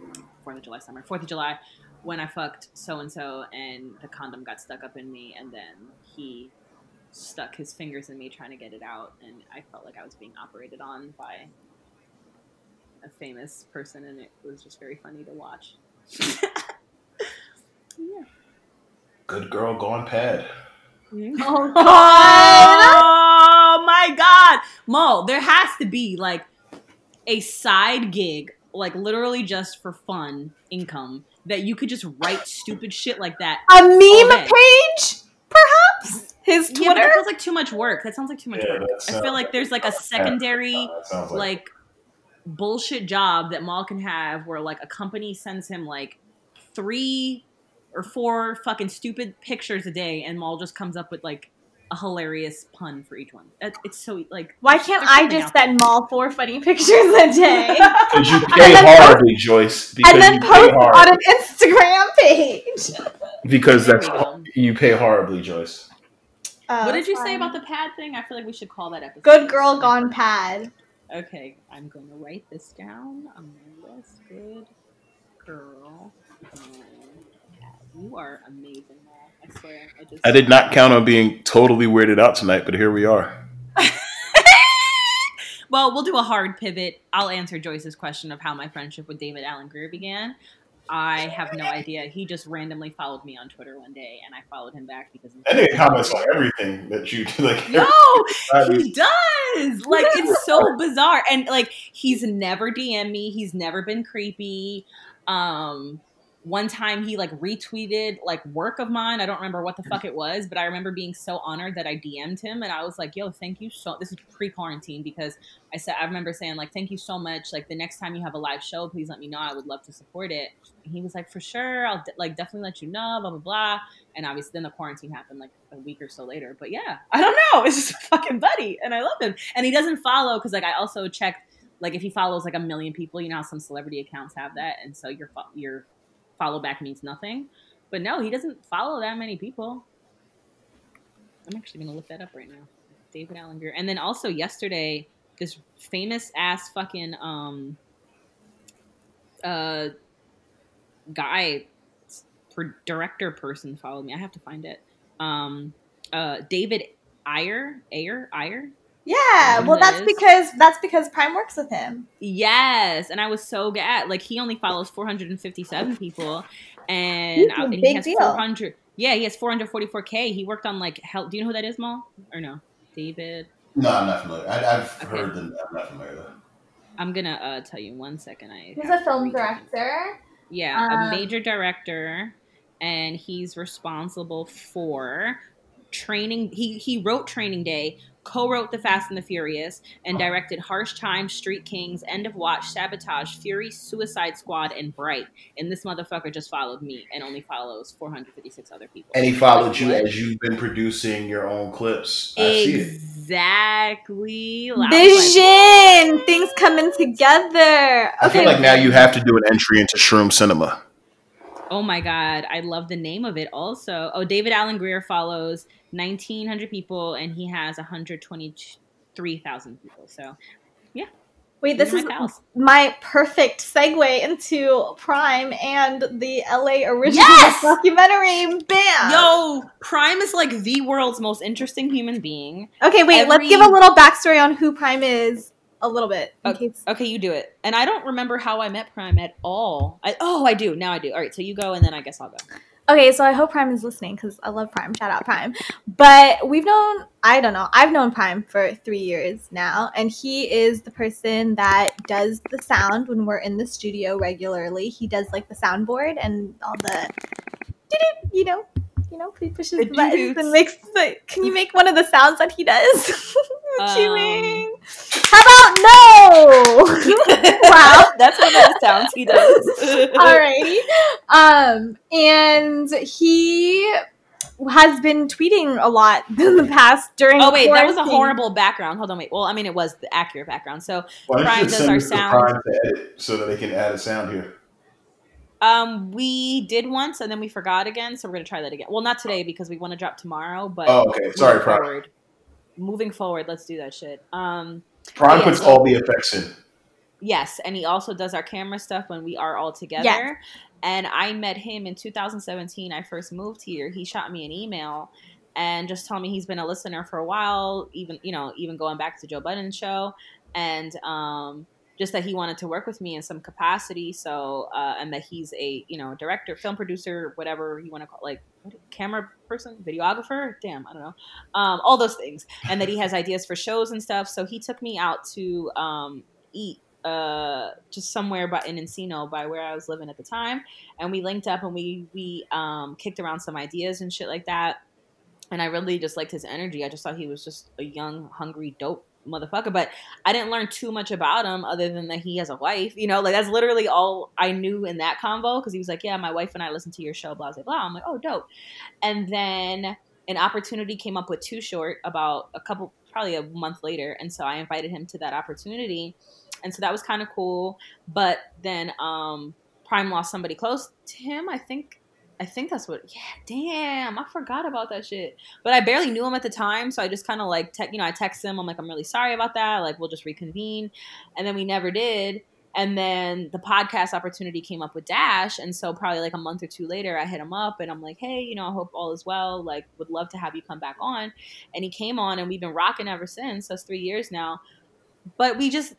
Fourth of July summer Fourth of July when I fucked so and so and the condom got stuck up in me, and then he stuck his fingers in me trying to get it out, and I felt like I was being operated on by a famous person, and it was just very funny to watch. yeah. Good girl gone pad. Oh god. Oh my god, Mo! There has to be like a side gig, like literally just for fun income that you could just write stupid shit like that. A meme Okay. page, perhaps. His Yeah, but Twitter. that feels like too much work. That sounds like too much Yeah, work. I feel like there's like a secondary that sounds like, like bullshit job that Mal can have where like a company sends him like three or four fucking stupid pictures a day and Mal just comes up with like a hilarious pun for each one. It's so like Why can't I just out there. send Mal four funny pictures a day? because you pay then post- horribly, Joyce. And then you pay post on an Instagram page. Because that's we you pay horribly, Joyce. Oh, uh, What did you say about the pad thing? I feel like we should call that episode. Good girl gone pad? Okay, I'm going to write this down on my list. Good girl. gone pad. You are amazing, Mal. I swear. I just I did not count on being totally weirded out tonight, but here we are. Well, we'll do a hard pivot. I'll answer Joyce's question of how my friendship with David Alan Grier began. I have no idea. He just randomly followed me on Twitter one day, and I followed him back because. And it comments on everything that you. Like, No, he does. Like it's so bizarre, and like he's never DM me. He's never been creepy. Um, one time he like retweeted like work of mine. I don't remember what the hmm. fuck it was, but I remember being so honored that I DM'd him and I was like, "Yo, thank you so." This is pre-quarantine because I said I remember saying like, "Thank you so much. Like the next time you have a live show, please let me know. I would love to support it." And he was like, "For sure. I'll de- like definitely let you know." Blah blah blah. And obviously, then the quarantine happened like a week or so later. But yeah, I don't know. It's just a fucking buddy, and I love him. And he doesn't follow because like I also checked like if he follows like a million people, you know how some celebrity accounts have that, and so your your follow back means nothing. But no, he doesn't follow that many people. I'm actually gonna look that up right now. David Alan Grier. And then also yesterday, this famous ass fucking um uh guy per, director person followed me. I have to find it. Um uh David Ayer Ayer Ayer Yeah, well, that that's because that's because Prime works with him. Yes, and I was so glad. Like he only follows 457 people, and, He's a I- and he has deal. 400. Yeah, he has 444k. He worked on like help. Do you know who that is, Mal? Or no? David. No, I'm not familiar. I, I've Okay. heard them. I'm not familiar. Though. I'm gonna uh, tell you one second. I He's a film to read director. Yeah, Um, a major director, and he's responsible for training. He he wrote Training Day, co-wrote The Fast and the Furious, and oh. directed Harsh Times, Street Kings, End of Watch, Sabotage, Fury, Suicide Squad, and Bright. And this motherfucker just followed me and only follows 456 other people. And he followed you as you've been producing your own clips. I see it. Exactly. I was like, Vision, things coming together. I feel like now you have to do an entry into Shroom Cinema. Oh my god, I love the name of it also. Oh, David Alan Grier follows 1900 people and he has 123,000 people. So, yeah. wait, this is my pals. my perfect segue into Prime and the LA original Yes! documentary. Bam. Yo, Prime is like the world's most interesting human being. Okay, wait. let's give a little backstory on who Prime is. A little bit, in Okay. case. Okay, you do it. And I don't remember how I met Prime at all. I, oh, I do. Now I do. All right, so you go and then I guess I'll go. Okay, so I hope Prime is listening because I love Prime. Shout out Prime. But we've known, I don't know, I've known Prime for three years now, and he is the person that does the sound when we're in the studio regularly. He does like the soundboard and all the, you know, you know, he pushes The the buttons and makes the. Can you make one of the sounds that he does? Um, Chewing. How about no? wow. That's one of the sounds he does. Alrighty. Um, and he has been tweeting a lot in the past during. Oh wait, that was a horrible background. Hold on, wait. Well, I mean, it was the accurate background. So Why don't Prime does our sound. Prime to edit so that they can add a sound here? Um, we did once and then we forgot again, so we're gonna try that again. Well, not today because we want to drop tomorrow, but Oh, okay. Sorry, moving forward, moving forward, let's do that shit. Um, Prime Yeah, puts so- all the effects in. yes, and he also does our camera stuff when we are all together. Yes. And I met him in 2017. I first moved here. He shot me an email and just told me he's been a listener for a while, even you know, even going back to Joe Budden's show, and um, just that he wanted to work with me in some capacity. So, uh, and that he's a you know director, film producer, whatever you want to call, like camera person, videographer. Damn, I don't know, um, all those things, and that he has ideas for shows and stuff. So he took me out to um, eat. Uh, just somewhere by in Encino by where I was living at the time, and we linked up and we we um, kicked around some ideas and shit like that. And I really just liked his energy. I just thought he was just a young, hungry, dope motherfucker. But I didn't learn too much about him other than that he has a wife. You know, like that's literally all I knew in that convo because he was like, "Yeah, my wife and I listen to your show." Blah blah blah. I'm like, "Oh, dope." And then an opportunity came up with Too Short about a couple, probably a month later, and so I invited him to that opportunity, and so that was kind of cool. But then um, Prime lost somebody close to him. I think. I think that's what. Yeah, damn, I forgot about that shit. But I barely knew him at the time, so I just kind of like, te- you know, I text him. I'm like, I'm really sorry about that. Like, we'll just reconvene, and then we never did. And then the podcast opportunity came up with Dash, and so probably like a month or two later, I hit him up, and I'm like, hey, you know, I hope all is well. Like, would love to have you come back on. And he came on, and we've been rocking ever since. That's three years now. But we just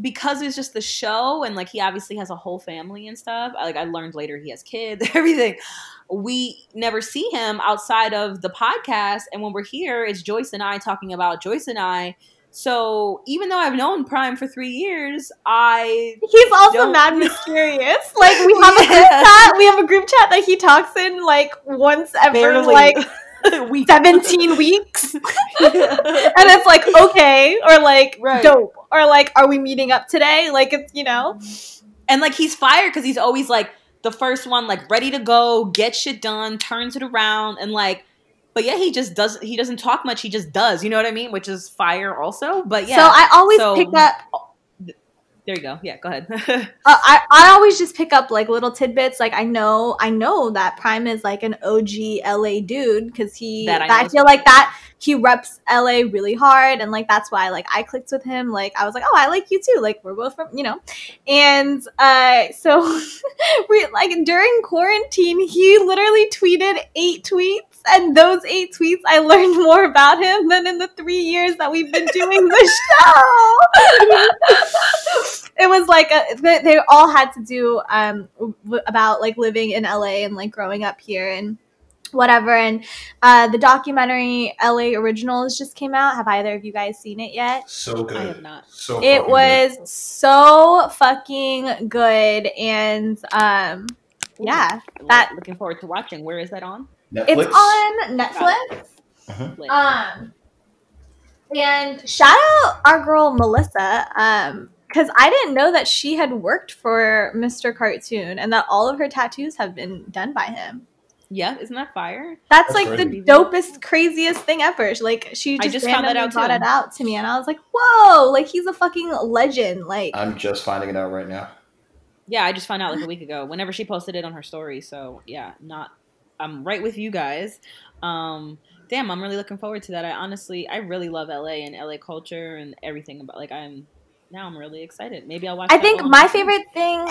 because it's just the show and like he obviously has a whole family and stuff like i learned later he has kids everything we never see him outside of the podcast and when we're here it's joyce and i talking about joyce and i So even though I've known Prime for three years, I He's also mad mysterious. Like we have a group chat. We have a group chat that he talks in like once every Barely. like we 17 weeks. and it's like, okay, or like Right. dope. Or like, are we meeting up today? Like it's you know. and like he's fired because he's always like the first one, like ready to go, get shit done, turns it around, and like. But yeah, he just doesn't. He doesn't talk much. He just does. You know what I mean? Which is fire, also. But yeah. So I always so- pick up there you go. Yeah, go ahead. uh, I, I always just pick up like little tidbits. Like i know i know that prime is like an og la dude because he That I I, feel like that he reps la really hard and like that's why like i clicked with him. Like i was like oh i like you too. Like we're both from you know? And uh so we like during quarantine he literally tweeted eight tweets and those eight tweets i learned more about him than in the three years that we've been doing the show it was like a, they, they all had to do um about like living in LA and like growing up here and whatever and uh the documentary LA Originals just came out have either of you guys seen it yet So good. I have not. So it fucking was so fucking good and um yeah that looking forward to watching. Where is that on? Good. Netflix. it's on Netflix Lit. Um, and shout out our girl Melissa, um, because I didn't know that she had worked for Mr. Cartoon and that all of her tattoos have been done by him. yeah, isn't that fire? That's, That's like crazy. the dopest, craziest thing ever. Like she I just, just found that out, brought too. it out to me, and I was like, "Whoa! Like he's a fucking legend!" Like I'm just finding it out right now. Yeah, I just found out like a week ago. Whenever she posted it on her story. So yeah, not. I'm right with you guys. Um, damn, I'm really looking forward to that. I honestly, I really love LA and LA culture and everything about. Like I'm now, I'm really excited. Maybe I'll watch. I think my favorite thing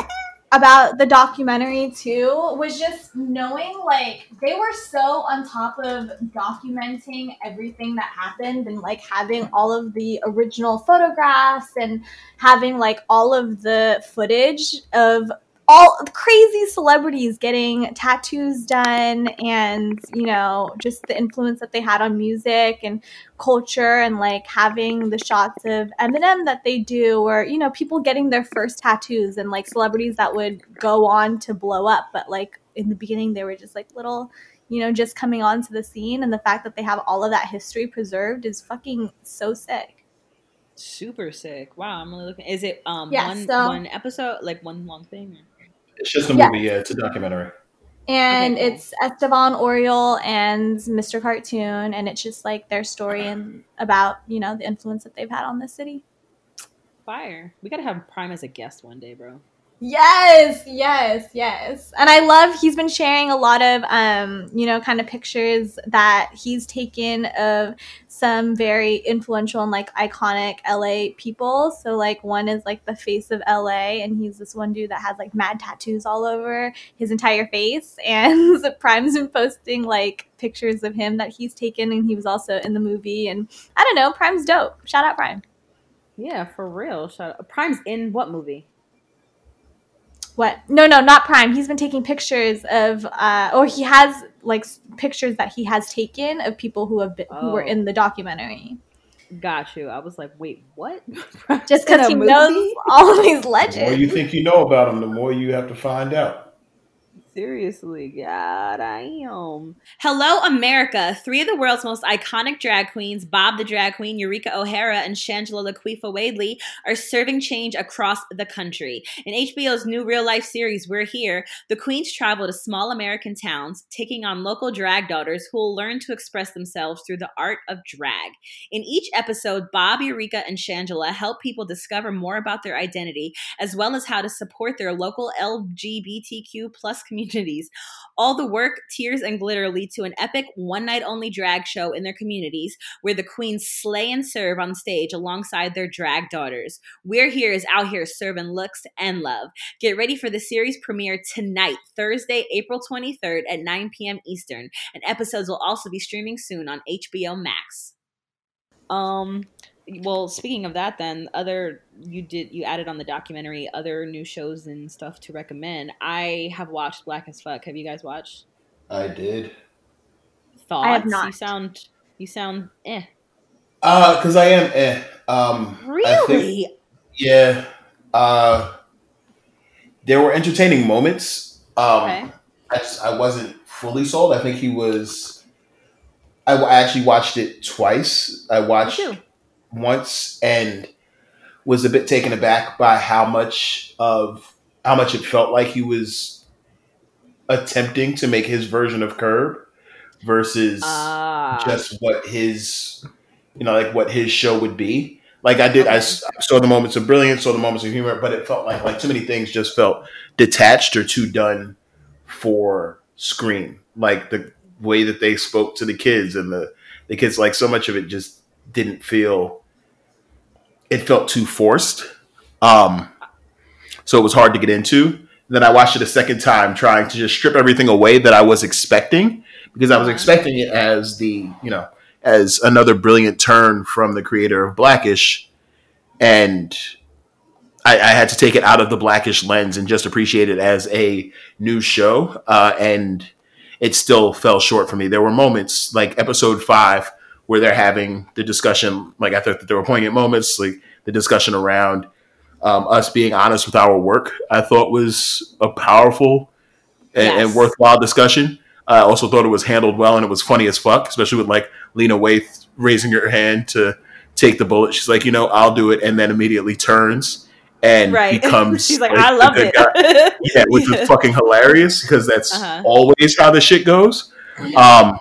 about the documentary too was just knowing like they were so on top of documenting everything that happened and like having all of the original photographs and having like all of the footage of all crazy celebrities getting tattoos done and you know just the influence that they had on music and culture and like having the shots of Eminem that they do, or you know, people getting their first tattoos and like celebrities that would go on to blow up, but like in the beginning they were just like little, you know, just coming onto the scene, and the fact that they have all of that history preserved is fucking so sick. super sick. Wow, I'm really looking. Is it um Yeah, one so- one episode like one long thing? Or? It's just a movie. Yeah, it's a documentary. And Okay, it's Esteban Oriol and Mr. Cartoon, and it's just like their story and about you know the influence that they've had on the city. Fire. We gotta have Prime as a guest one day, bro. Yes, yes, yes. And I love he's been sharing a lot of um, you know, kind of pictures that he's taken of some very influential and like iconic LA people. So like one is like the face of LA and he's this one dude that has like mad tattoos all over his entire face and Prime's been posting like pictures of him that he's taken and he was also in the movie and I don't know, Prime's dope. Shout out Prime. Yeah, for real. Shout out. Prime's in what movie? What? No, no, not Prime. He's been taking pictures of, uh, or he has like pictures that he has taken of people who have been who were Oh. in the documentary. Got you. I was like, wait, what? Just because a he movie? knows all of these legends. The more you think you know about them, the more you have to find out. Seriously, God, I am. Hello, America. Three of the world's most iconic drag queens, Bob the Drag Queen, Eureka O'Hara, and Shangela Laquifa Wadley, are serving change across the country. In HBO's new real life series, We're Here, the queens travel to small American towns, taking on local drag daughters who will learn to express themselves through the art of drag. In each episode, Bob, Eureka, and Shangela help people discover more about their identity, as well as how to support their local LGBTQ plus communities. All the work, tears, and glitter lead to an epic one night only drag show in their communities where the queens slay and serve on stage alongside their drag daughters. We're Here is out here serving looks and love. Get ready for the series premiere tonight, Thursday, April 23rd at 9 p.m. Eastern, and episodes will also be streaming soon on HBO Max. Um, well, speaking of that, then other you did you added on the documentary other new shows and stuff to recommend. I have watched Black as Fuck. Have you guys watched? I did. Thoughts? I have not. You sound you sound eh. Uh, because I am. Eh. Um, I think- Really? yeah. Uh, there were entertaining moments. Um, Okay. I just I wasn't fully sold. I think he was. I, I actually watched it twice. I watched too. Once and was a bit taken aback by how much of how much it felt like he was attempting to make his version of Curb versus Ah. just what his you know like what his show would be. Like I did, I saw the moments of brilliance, saw the moments of humor, but it felt like like too many things just felt detached or too done for screen. Like the way that they spoke to the kids and the the kids, like so much of it just didn't feel. It felt too forced, um, so it was hard to get into. Then I watched it a second time, trying to just strip everything away that I was expecting, because I was Uh-huh. expecting it as the you know as another brilliant turn from the creator of Blackish, and I, I had to take it out of the Blackish lens and just appreciate it as a new show, uh, and it still fell short for me. There were moments like episode five where they're having the discussion. Like I thought that there were poignant moments, like the discussion around um, us being honest with our work. I thought was a powerful and, and worthwhile discussion. I also thought it was handled well and it was funny as fuck, especially with like Lena Waithe raising her hand to take the bullet. She's like, you know, I'll do it, and then immediately turns and Right. becomes. She's like, like, I love it. guy. Yeah, which was fucking hilarious because that's Uh-huh. always how the shit goes. Um,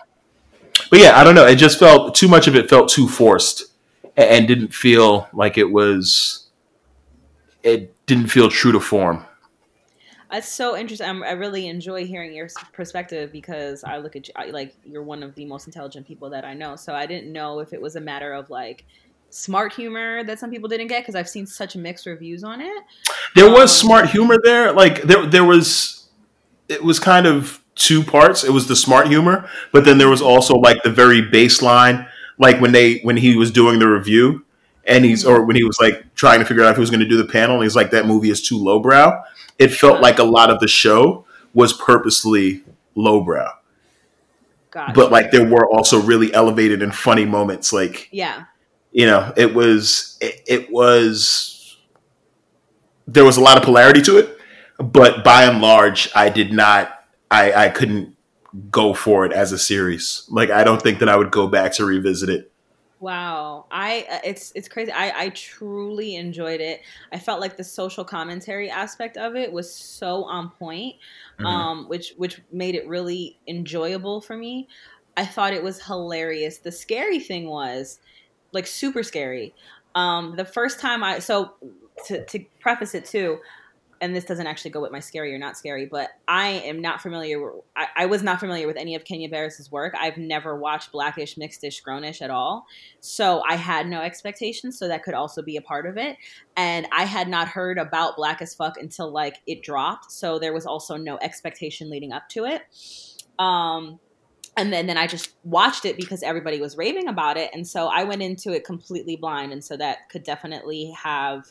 but yeah, I don't know. It just felt too much of it felt too forced and didn't feel like it was. It didn't feel true to form. That's so interesting. I'm, I really enjoy hearing your perspective because I look at you I- like you're one of the most intelligent people that I know. So I didn't know if it was a matter of like smart humor that some people didn't get because I've seen such mixed reviews on it. There was Um, smart humor there. Like there, there was. It was kind of two parts. It was the smart humor, but then there was also like the very baseline, like when they when he was doing the review, and he's or when he was like trying to figure out if he was going to do the panel, and he's like that movie is too lowbrow. It felt like a lot of the show was purposely lowbrow, God. but like there were also really elevated and funny moments. Like yeah. you know, it was it, it was there was a lot of polarity to it, but by and large, I did not I I couldn't go for it as a series. Like I don't think that I would go back to revisit it. Wow, I uh, it's it's crazy. I I truly enjoyed it. I felt like the social commentary aspect of it was so on point, Mhm. um, which which made it really enjoyable for me. I thought it was hilarious. The scary thing was, like, super scary. Um, the first time I so to to preface it too, and this doesn't actually go with my scary or not scary, but I am not familiar. I, I was not familiar with any of Kenya Barris's work. I've never watched Blackish, Mixedish, Grownish at all, so I had no expectations. So that could also be a part of it. And I had not heard about Black as Fuck until like it dropped, so there was also no expectation leading up to it. Um, and then then I just watched it because everybody was raving about it, and so I went into it completely blind, and so that could definitely have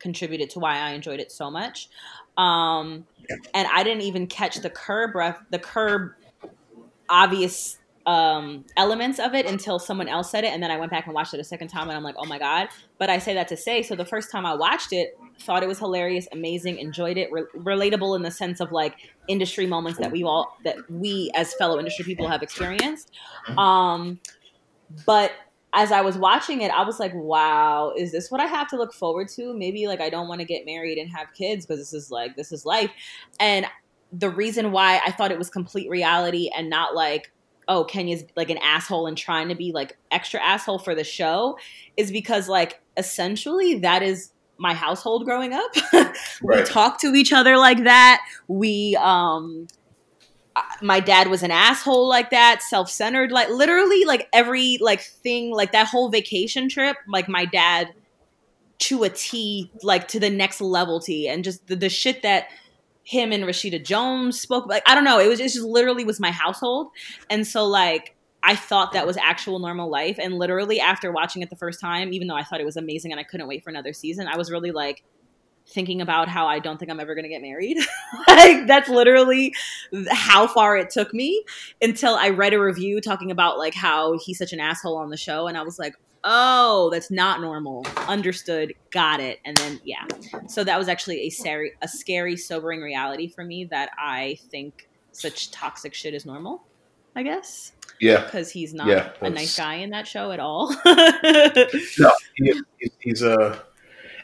contributed to why I enjoyed it so much. Um, and I didn't even catch the curb ref, the curb obvious um, elements of it until someone else said it, and then I went back and watched it a second time, and I'm like, oh my god! But I say that to say, so the first time I watched it, thought it was hilarious, amazing, enjoyed it, re- relatable in the sense of like industry moments that we all that we as fellow industry people have experienced. Um, but as I was watching it, I was like, wow, is this what I have to look forward to? Maybe like I don't want to get married and have kids because this is like this is life. And the reason why I thought it was complete reality and not like oh Kenya's like an asshole and trying to be like extra asshole for the show is because like essentially that is my household growing up. we Right. talk to each other like that. We um my dad was an asshole like that, self-centered like literally like every like thing like that whole vacation trip like my dad to a T like to the next level T and just the, the shit that him and Rashida Jones spoke like I don't know it was it just literally was my household and so like I thought that was actual normal life and literally after watching it the first time even though I thought it was amazing and I couldn't wait for another season I was really like thinking about how I don't think I'm ever going to get married. like that's literally how far it took me until I read a review talking about like how he's such an asshole on the show and I was like, oh, that's not normal. Understood, got it. And then yeah. So that was actually a scary a scary, sobering reality for me that I think such toxic shit is normal, I guess. Yeah. Because he's not Yeah, a nice guy in that show at all. No, he, he- he's Uh,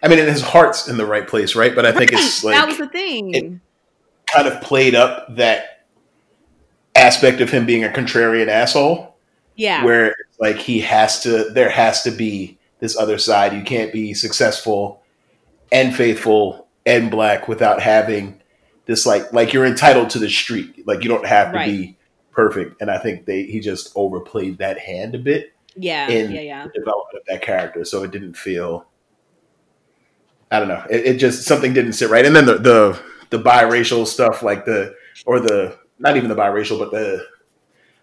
I mean, his heart's in the right place, right? But I think it's like that was the thing. it- kind of played up that aspect of him being a contrarian asshole. yeah. where it's like he has to there has to be this other side you can't be successful and faithful and black without having this like like you're entitled to the street like you don't have to Right. be perfect and i think they he just overplayed that hand a bit yeah. in Yeah. Yeah. the development of that character so it didn't feel i don't know it, it just something didn't sit right and then the the the biracial stuff like the or the not even the biracial but the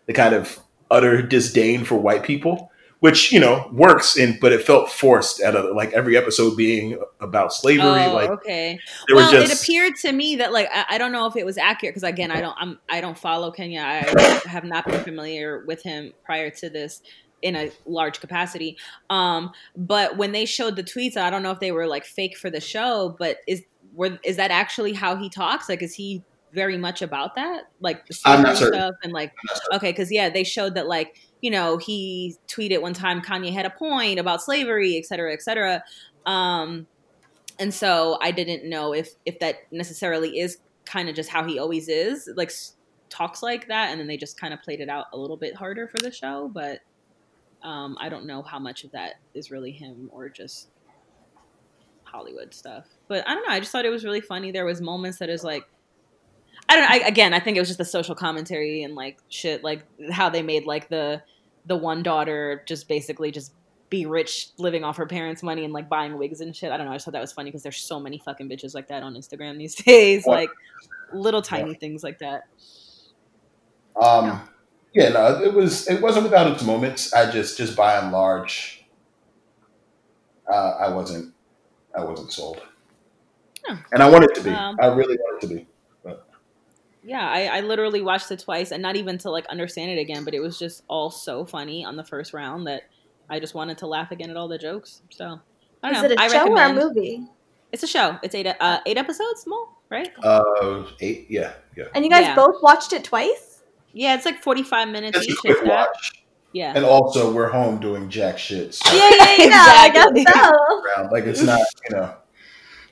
the kind of utter disdain for white people which you know works in but it felt forced at a like every episode being about slavery Oh, like okay. well, just it appeared to me that like I, I don't know if it was accurate because again I don't I'm I don't follow Kenya. I have not been familiar with him prior to this in a large capacity. Um, but when they showed the tweets, I don't know if they were like fake for the show, but is were is that actually how he talks? Like, is he very much about that, like the I'm not slavery certain. stuff and like okay, because yeah, they showed that like you know he tweeted one time Kanye had a point about slavery, et cetera, et cetera. Um, and so I didn't know if if that necessarily is kind of just how he always is, like talks like that, and then they just kind of played it out a little bit harder for the show. But um, I don't know how much of that is really him or just Hollywood stuff. But I don't know. I just thought it was really funny. There was moments that is like. I don't. Know, I, again, I think it was just the social commentary and like shit, like how they made like the the one daughter just basically just be rich living off her parents' money and like buying wigs and shit. I don't know. I just thought that was funny because there's so many fucking bitches like that on Instagram these days. What? Like little tiny things like that. Um, yeah, no, it was it wasn't without its moments. I just just by and large, uh, I wasn't I wasn't sold, Huh. and I wanted it to be. Um, I really wanted it to be. Yeah, I, I literally watched it twice and not even to like understand it again, but it was just all so funny on the first round that I just wanted to laugh again at all the jokes. So I don't Is know. it a I show or a movie? It's a show. It's eight uh, eight episodes, small, right? Uh, eight, yeah, yeah. And you guys Yeah. both watched it twice? Yeah, it's like forty five minutes It's a each. quick If that. watch, Yeah. and also we're home doing jack shit. So Yeah, yeah, yeah. I Exactly. guess so. like it's not you know.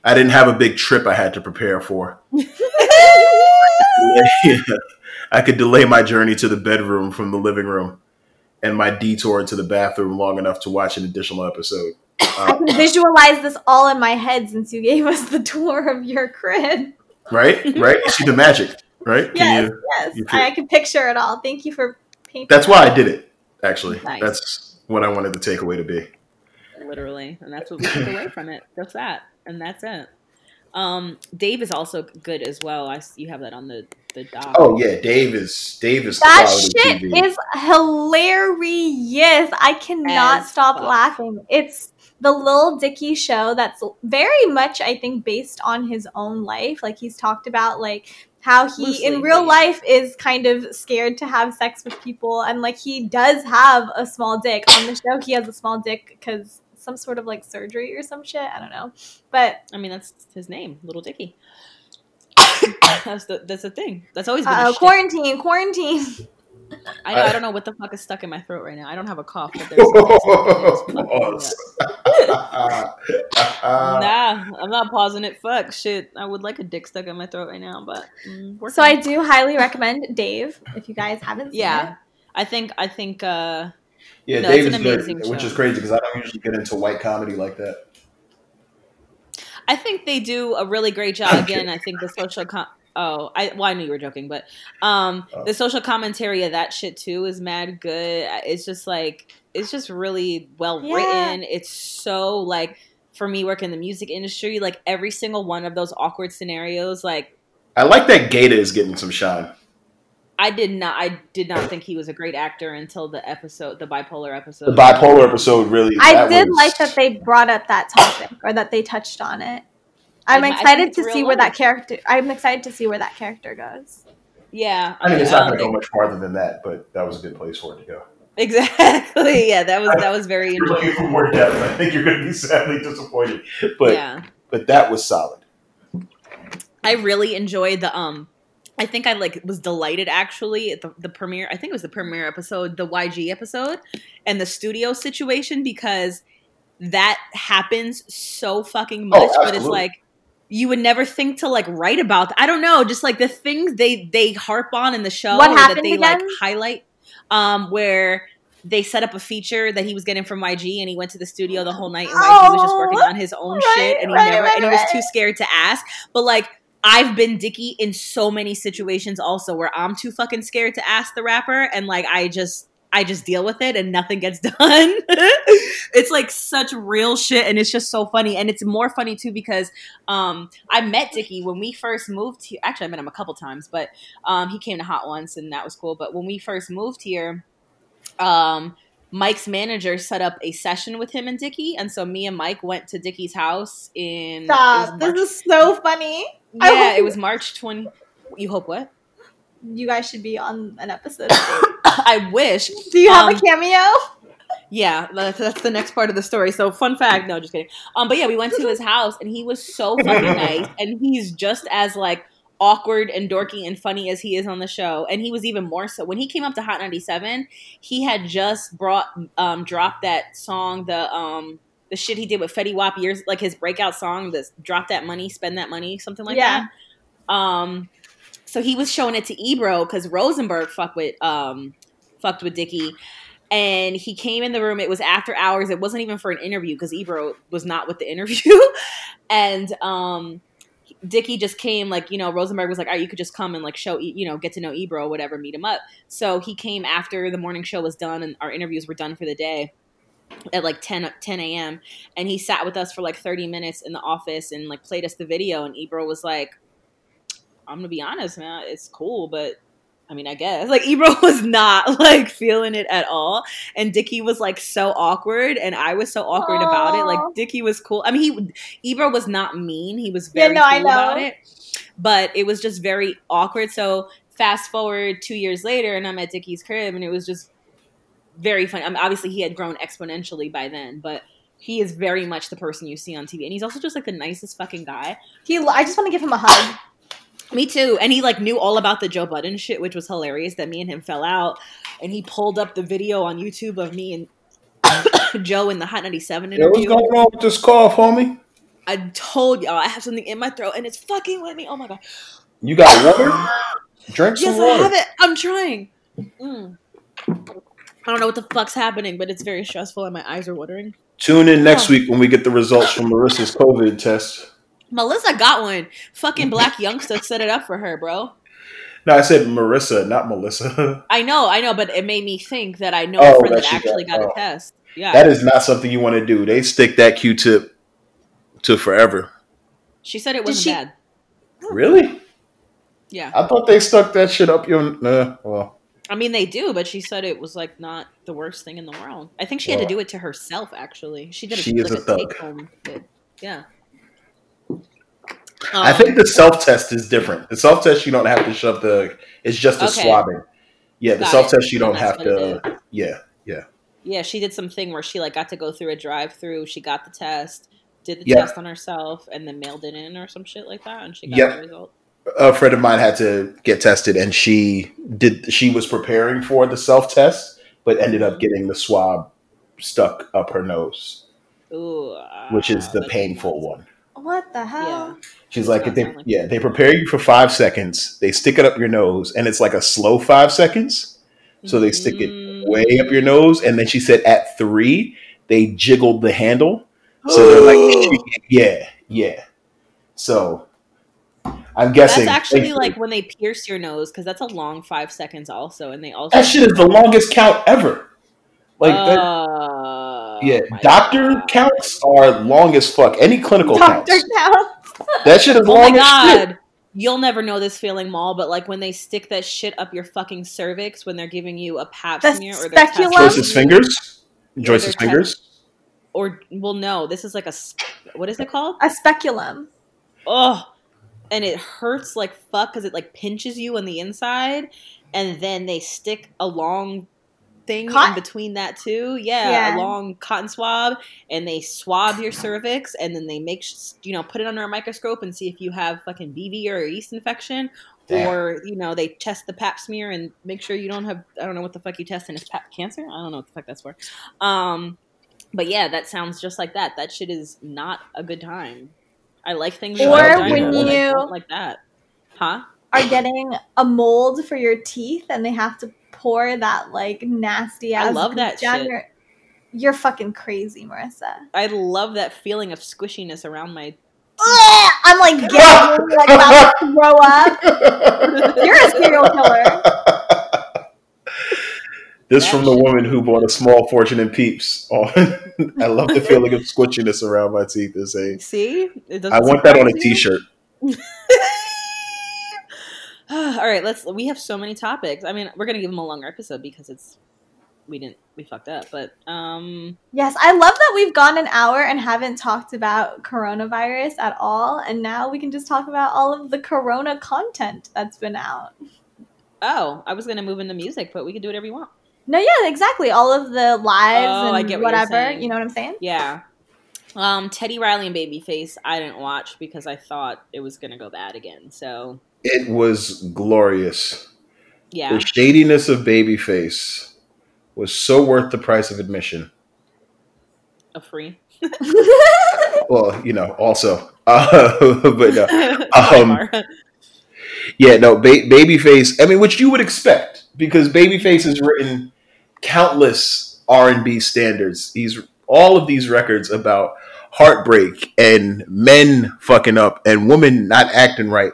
I didn't have a big trip I had to prepare for. I could delay my journey to the bedroom from the living room and my detour to the bathroom long enough to watch an additional episode. I Um, can visualize this all in my head since you gave us the tour of your crib. right? Right? You see the magic, right? Yes, you, yes. you I, I can picture it all. Thank you for painting. that's why I did it, actually. Nice. That's what I wanted the takeaway to be. literally, and that's what we took away from it. Just that, and that's it. Um, Dave is also good as well. I s- you have that on the the doc. Oh yeah, Dave is Dave is That quality shit TV. is hilarious. I cannot As stop fuck. laughing. It's the Lil Dicky show that's very much, I think, based on his own life. Like he's talked about like how he Loosely, in real life is kind of scared to have sex with people and like he does have a small dick on the show he has a small dick because some sort of like surgery or some shit i don't know but I mean that's his name, Little Dicky. that's the that's the thing. That's always been. quarantine quarantine I, know, I don't know what the fuck is stuck in my throat right now. I don't have a cough, but there's Pause. Nah, I'm not pausing it. Fuck, shit. I would like a dick stuck in my throat right now, but mm, so i do highly recommend dave if you guys haven't seen Yeah, it I think I think uh Yeah, No, Dave is good, amazing which is crazy because I don't usually get into white comedy like that. I think they do a really great job. Again, I think the social com- oh, I well, I knew you were joking, but um, Oh. the social commentary of that shit too is mad good. It's just like it's just really well Yeah. written. It's so like for me working in the music industry, like every single one of those awkward scenarios, like I like that Gata is getting some shine. I did not I did not think he was a great actor until the episode, the bipolar episode. The bipolar episode really. I did was- like that they brought up that topic or that they touched on it. I'm I- I excited to see where that character. I'm excited to see where that character goes. Yeah, I mean, it's not um, going to go much farther than that, but that was a good place for it to go. Exactly. Yeah, that was that was very You're looking for more depth. I think you're going to be sadly disappointed. But yeah. but that was solid. I really enjoyed the um I think I like was delighted actually at the, the premiere I think it was the premiere episode, the YG episode and the studio situation because that happens so fucking much, but it's like you would never think to like write about I don't know, just like the things they they harp on in the show What that they like highlight um where they set up a feature that he was getting from YG and he went to the studio the whole night and YG was just working Oh, on his own right, shit and he right, never right, and he was too scared to ask. But like I've been Dicky in so many situations also where I'm too fucking scared to ask the rapper and like I just I just deal with it and nothing gets done. it's like such real shit and it's just so funny. And it's more funny too because um I met Dicky when we first moved here. Actually I met him a couple times, but um he came to Hot once and that was cool. But when we first moved here, um Mike's manager set up a session with him and Dicky, and so me and Mike went to Dicky's house in. Stop. This is so funny. Yeah, it was March 20. You hope what? You guys should be on an episode. I wish. Do you have Um, a cameo? Yeah, that's, that's the next part of the story. So, fun fact. No, just kidding. Um, but yeah, we went to his house, and he was so fucking nice, and he's just as like awkward and dorky and funny as he is on the show, and he was even more so when he came up to Hot 97. He had just brought um dropped that song, the um the shit he did with Fetty Wap years, like his breakout song, this "Drop That Money, Spend That Money," something like Yeah. that. Um, so he was showing it to Ebro because Rosenberg fucked with um fucked with Dicky. And he came in the room. It was after hours. It wasn't even for an interview because Ebro was not with the interview. and um, Dicky just came, like, you know, Rosenberg was like, all right, you could just come and, like, show, you know, get to know Ebro, whatever, meet him up. So he came after the morning show was done and our interviews were done for the day at like 10, 10 a.m. And he sat with us for like 30 minutes in the office and, like, played us the video. And Ebro was like, I'm going to be honest, man, it's cool, but I mean, I guess like Ebro was not like feeling it at all, and Dicky was like so awkward, and I was so awkward about it. Like Dicky was cool. I mean, he Ebro was not mean; he was Yeah, very no, I cool about it, but it was just very awkward. So fast forward two years later, and I'm at Dicky's crib, and it was just very funny. I um, mean, obviously, he had grown exponentially by then, but. He is very much the person you see on TV, and he's also just like the nicest fucking guy. He. I just want to give him a hug. Me too. And he like knew all about the Joe Budden shit, which was hilarious that me and him fell out. And he pulled up the video on YouTube of me and Joe in the Hot 97 Yo, what's going on with this cough, homie? I told y'all I have something in my throat and it's fucking with me. Oh my god. You got water? Drink some Yes, I have it. I'm trying. Mm. I don't know what the fuck's happening, but it's very stressful and my eyes are watering. Tune in next Oh. week when we get the results from Marissa's COVID test. Melissa got one. Fucking black youngster set it up for her, bro. No, I said Marissa, not Melissa. I know, I know, but it made me think that I know Oh, a friend that that actually got- got oh. a test. Yeah. that is not something you want to do. They stick that Q-tip to forever. she said it wasn't she- bad. Really? Yeah. I thought they stuck that shit up your. Nah, well, I mean, they do, but she said it was like not the worst thing in the world. I think she had to do it to herself. Actually, she did. A, she is like a thug. take-home Yeah. I Um, think the self test is different. The self test you don't have to shove the. It's just a Okay. swabbing. Yeah, the self test you don't have to. Yeah, yeah. Yeah, she did something where she like got to go through a drive-through. She got the test, did the Yeah. test on herself, and then mailed it in or some shit like that, and she got Yep. the result. A friend of mine had to get tested, and she did. She was preparing for the self test, but ended up getting the swab stuck up her nose, Ooh, which is uh, the painful one. What the hell? Yeah. She's like, not they, like yeah, they prepare you for five seconds. They stick it up your nose, and it's like a slow five seconds. So they stick it Mm. way up your nose, and then she said at three they jiggled the handle. So they're like, yeah, yeah. So I'm guessing That's actually thankfully- like when they pierce your nose because that's a long five seconds also, and they also that shit is the longest count ever. Like that, Uh, yeah, oh doctor God. counts are long as fuck. Any clinical Doctor counts, Counts. that shit is Oh my long as shit. god. You'll never know this feeling, Mal, but like when they stick that shit up your fucking cervix when they're giving you a pap The smear or they're speculum? testing Joyce's fingers, Joyce's they're fingers. or well, no, this is like a sp- what is it called? A speculum. Oh, and it hurts like fuck because it like pinches you on the inside, and then they stick a long thing Cotton? in between that too. Yeah, Yeah. a long cotton swab, and they swab your cervix, and then they make you know put it under a microscope and see if you have fucking BV or a yeast infection, Damn. or you know they test the Pap smear and make sure you don't have I don't know what the fuck you test and it's Pap cancer. I don't know what the fuck that's for. Um, but yeah, that sounds just like that. That shit is not a good time. I like things. Or when you- like that, huh? Are getting a mold for your teeth and they have to pour that like nasty I ass. love that down shit. You're fucking crazy, Marissa. I love that feeling of squishiness around my Ugh, I'm like getting like about to throw up. You're a serial killer. This That from the shit- woman who bought a small fortune in peeps. Oh, I love the feeling of squishiness around my teeth. Is a See, it I want that on a surprise you? T-shirt. All right, let's. We have so many topics. I mean, we're gonna give them a longer episode because it's we didn't we fucked up. But um, Yes, I love that we've gone an hour and haven't talked about coronavirus at all, and now we can just talk about all of the corona content that's been out. oh, I was gonna move into music, but we can do whatever you want. No, yeah, exactly. All of the lives Oh, and what whatever. You know what I'm saying? Yeah. Um, Teddy Riley and Babyface, I didn't watch because I thought it was gonna go bad again. So It was glorious. yeah, The shadiness of Babyface was so worth the price of admission. a free. Well, you know, also, uh, but no, Um, yeah, no, ba- Babyface. I mean, which you would expect because Babyface has written countless R and B standards. He's all of these records about heartbreak and men fucking up and women not acting right.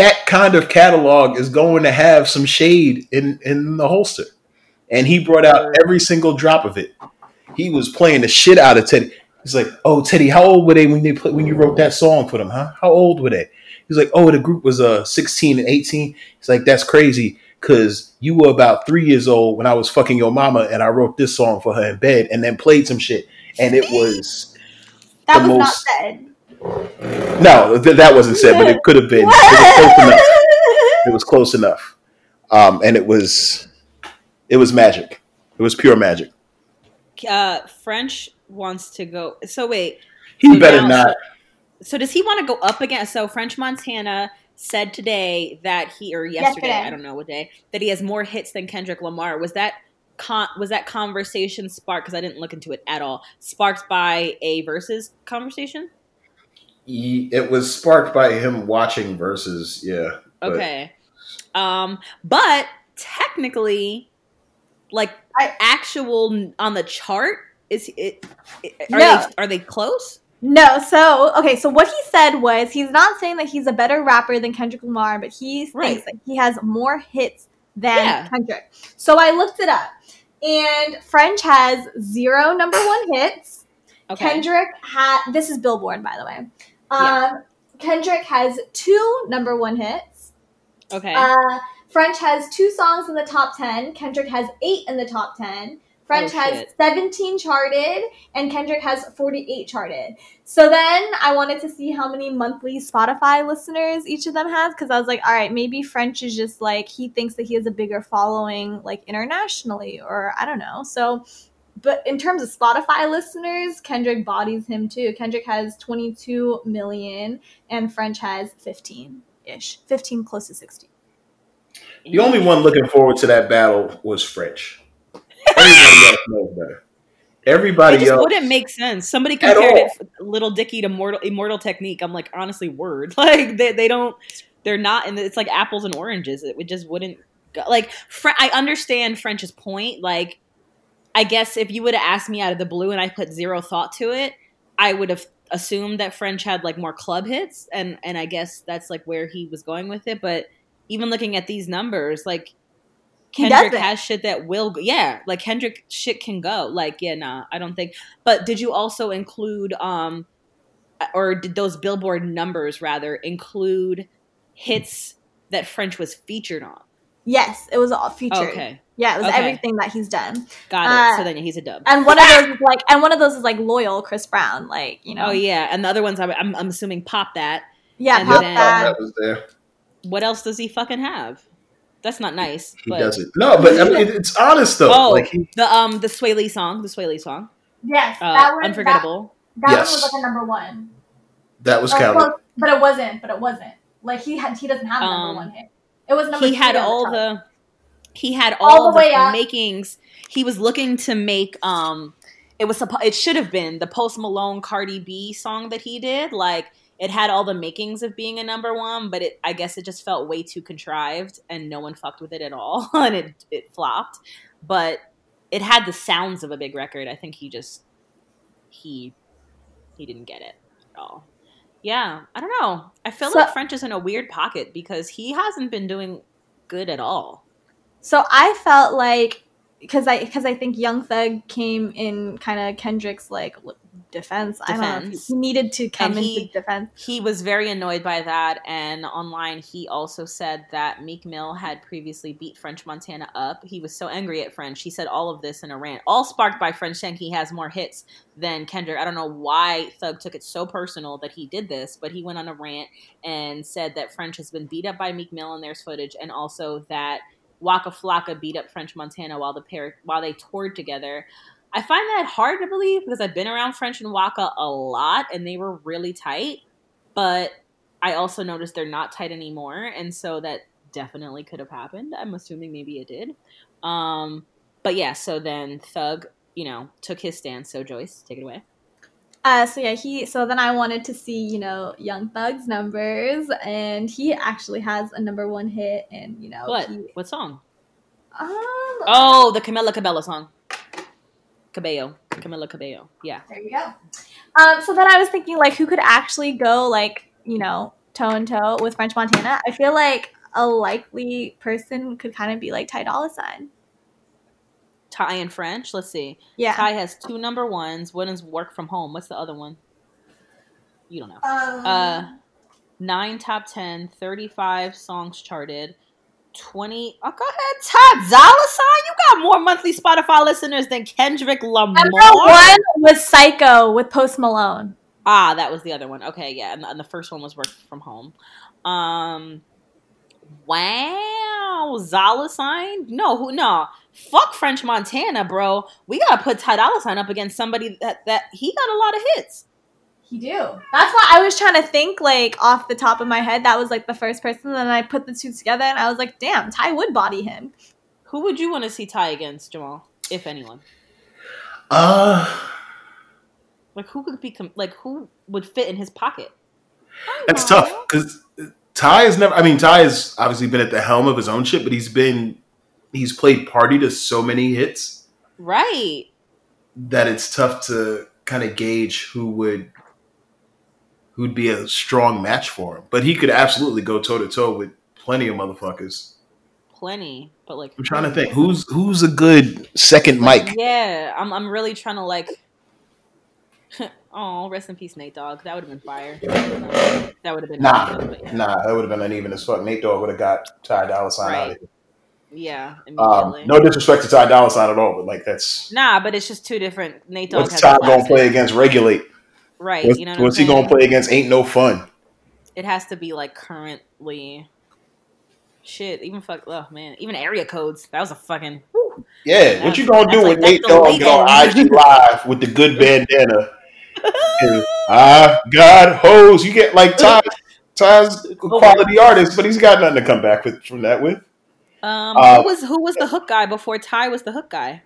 That kind of catalog is going to have some shade in in the holster, and he brought out every single drop of it. He was playing the shit out of Teddy. He's like, "Oh, Teddy, how old were they when they play, when you wrote that song for them? Huh? How old were they?" He's like, "Oh, the group was uh 16 and 18." He's like, "That's crazy because you were about three years old when I was fucking your mama, and I wrote this song for her in bed, and then played some shit, and it was That was not said. No, th- that wasn't said, but it could have been. It was close enough. It was close enough, um, and it was it was magic. It was pure magic. uh, French wants to go. So wait, He So better now- not. So does he want to go up again? So French Montana said today that he or yesterday, Yesterday. I don't know what day, that he has more hits than Kendrick Lamar. Was that con- was that conversation sparked because I didn't look into it at all. Sparked by a versus conversation? He- It was sparked by him watching verses. Yeah. but- Okay. Um but technically like I- actual on the chart is it, are No. they are they close? No, so okay, so what he said was he's not saying that he's a better rapper than Kendrick Lamar, but he thinks Right. that he has more hits than Yeah. Kendrick. So I looked it up, and French has zero number one hits. Okay. Kendrick had this is Billboard, by the way. Um, Yeah. Kendrick has two number one hits. okay. Uh, French has two songs in the top 10. Kendrick has eight in the top 10. French Oh, has 17 charted, and Kendrick has 48 charted. So then I wanted to see how many monthly Spotify listeners each of them has because I was like, all right, maybe French is just like, he thinks that he has a bigger following like internationally, or I don't know. So, but in terms of Spotify listeners, Kendrick bodies him too. Kendrick has 22 million, and French has 15 ish, 15 close to 16. The only one looking forward to that battle was French. Everybody else knows better. Everybody It just else wouldn't make sense. Somebody compared it, Little Dicky to Mortal Immortal Technique. I'm like, honestly, word. Like they, they don't, they're not, and it's like apples and oranges. It would just wouldn't go. Like Fre- I understand French's point. Like, I guess if you would have asked me out of the blue and I put zero thought to it, I would have assumed that French had like more club hits, and and I guess that's like where he was going with it. But even looking at these numbers, like Kendrick has shit that will go. Yeah, like Kendrick shit can go. Like, yeah, nah, I don't think. But did you also include um or did those billboard numbers rather include hits that French was featured on? Yes, it was all featured. Okay. Yeah, it was Okay. everything that he's done. Got it. Uh, so then he's a dub. And one of those is like, and one of those is like loyal Chris Brown, like you know. Oh yeah, and the other ones I'm, I'm, I'm assuming pop that. yeah, and pop then- that. that was there. What else does he fucking have? That's not nice. He but doesn't. No, but I mean, it- it's honest though. Oh, Like he, the um the Swae Lee song, the Swae Lee song, Yes, uh, that was unforgettable. That, that Yes. one was like a number one. that was Or counted. but it wasn't. But it wasn't. Like he had. He doesn't have a number Um, one hit. It was number. he had all chart. the he had All all, the the, way up. makings he was looking to make um it was it should have been the post malone cardi b song that he did like it had all the makings of being a number one but it i guess it just felt way too contrived and no one fucked with it at all and it it flopped but it had the sounds of a big record i think he just he he didn't get it at all yeah i don't know. I feel So- like french is in a weird pocket because he hasn't been doing good at all. So I felt like because I because I think Young Thug came in kind of Kendrick's like l- defense. I don't know. Defense. he, he needed to come And into he- defense. he was very annoyed by that and online he also said that meek mill had previously beat french montana up he was so angry at french he said all of this in a rant all sparked by french saying he has more hits than kendrick i don't know why thug took it so personal that he did this but he went on a rant and said that french has been beat up by meek mill and there's footage and also that waka flocka beat up french montana while the pair while they toured together I find that hard to believe because I've been around French and Waka a lot and they were really tight, but I also noticed they're not tight anymore, and so that definitely could have happened. I'm assuming maybe it did. Um, but yeah, so then Thug, you know, took his stance. So Joyce, take it away. Uh, so yeah, he. So then I wanted to see you know Young Thug's numbers, and he actually has a number one hit, and you know What? He, What song? um, Oh, the Camila Cabello song. Cabello. Camila Cabello. Yeah. There you go. Um, so then I was thinking, like, who could actually go, like, you know, toe and toe with French Montana? I feel like a likely person could kind of be like Ty Dolla Sign. Ty and French. Let's see. Yeah. Ty has two number ones. One is work from home. What's the other one? You don't know. Um, Uh, nine top 10, 35 songs charted, 20. Oh, go ahead, Ty Dolla Sign. You got more monthly Spotify listeners than Kendrick Lamar. number one was Psycho with Post Malone. Ah, that was the other one. Okay, yeah, and the, and the first one was work from home. Um, wow, Dolla sign? No, who? No, fuck French Montana, bro. We gotta put Ty Dolla Sign up against somebody that that he got a lot of hits. He do. That's why I was trying to think, like, off the top of my head. That was like the first person. Then I put the two together, and I was like, damn, Ty would body him. Who would you want to see Ty against, Jamal? If anyone, Uh, like who could be like who would fit in his pocket? that's tough because Ty has never. I mean, Ty has obviously been at the helm of his own shit, but he's been he's played party to so many hits Right. that it's tough to kind of gauge who would who'd be a strong match for him. But he could absolutely go toe to toe with plenty of motherfuckers. Plenty, but like I'm trying to think who's who's a good second mic. Yeah, I'm. I'm really trying to like. oh, rest in peace, Nate Dogg. That would have been fire. That would have been Nah, yeah. nah, that would have been uneven as fuck. Nate Dogg would have got Ty Dolla Sign out of Right. here. Yeah, Um, no disrespect to Ty Dolla Sign at all, but like that's Nah, but it's just two different. Nate Dogg what's Ty gonna play against Regulate? Right. What's, you know what what's he gonna play against? Ain't no fun. It has to be like currently. Shit, even fuck. Oh man, even area codes. That was a fucking. whew. Yeah, what you gonna That's do like- when that's Nate Dogg get on. IG live with the good bandana? And, I got hoes. You get like Ty. Ty's a quality artist, but he's got nothing to come back with from that with. Um, Uh, who was who was the hook guy before Ty was the hook guy?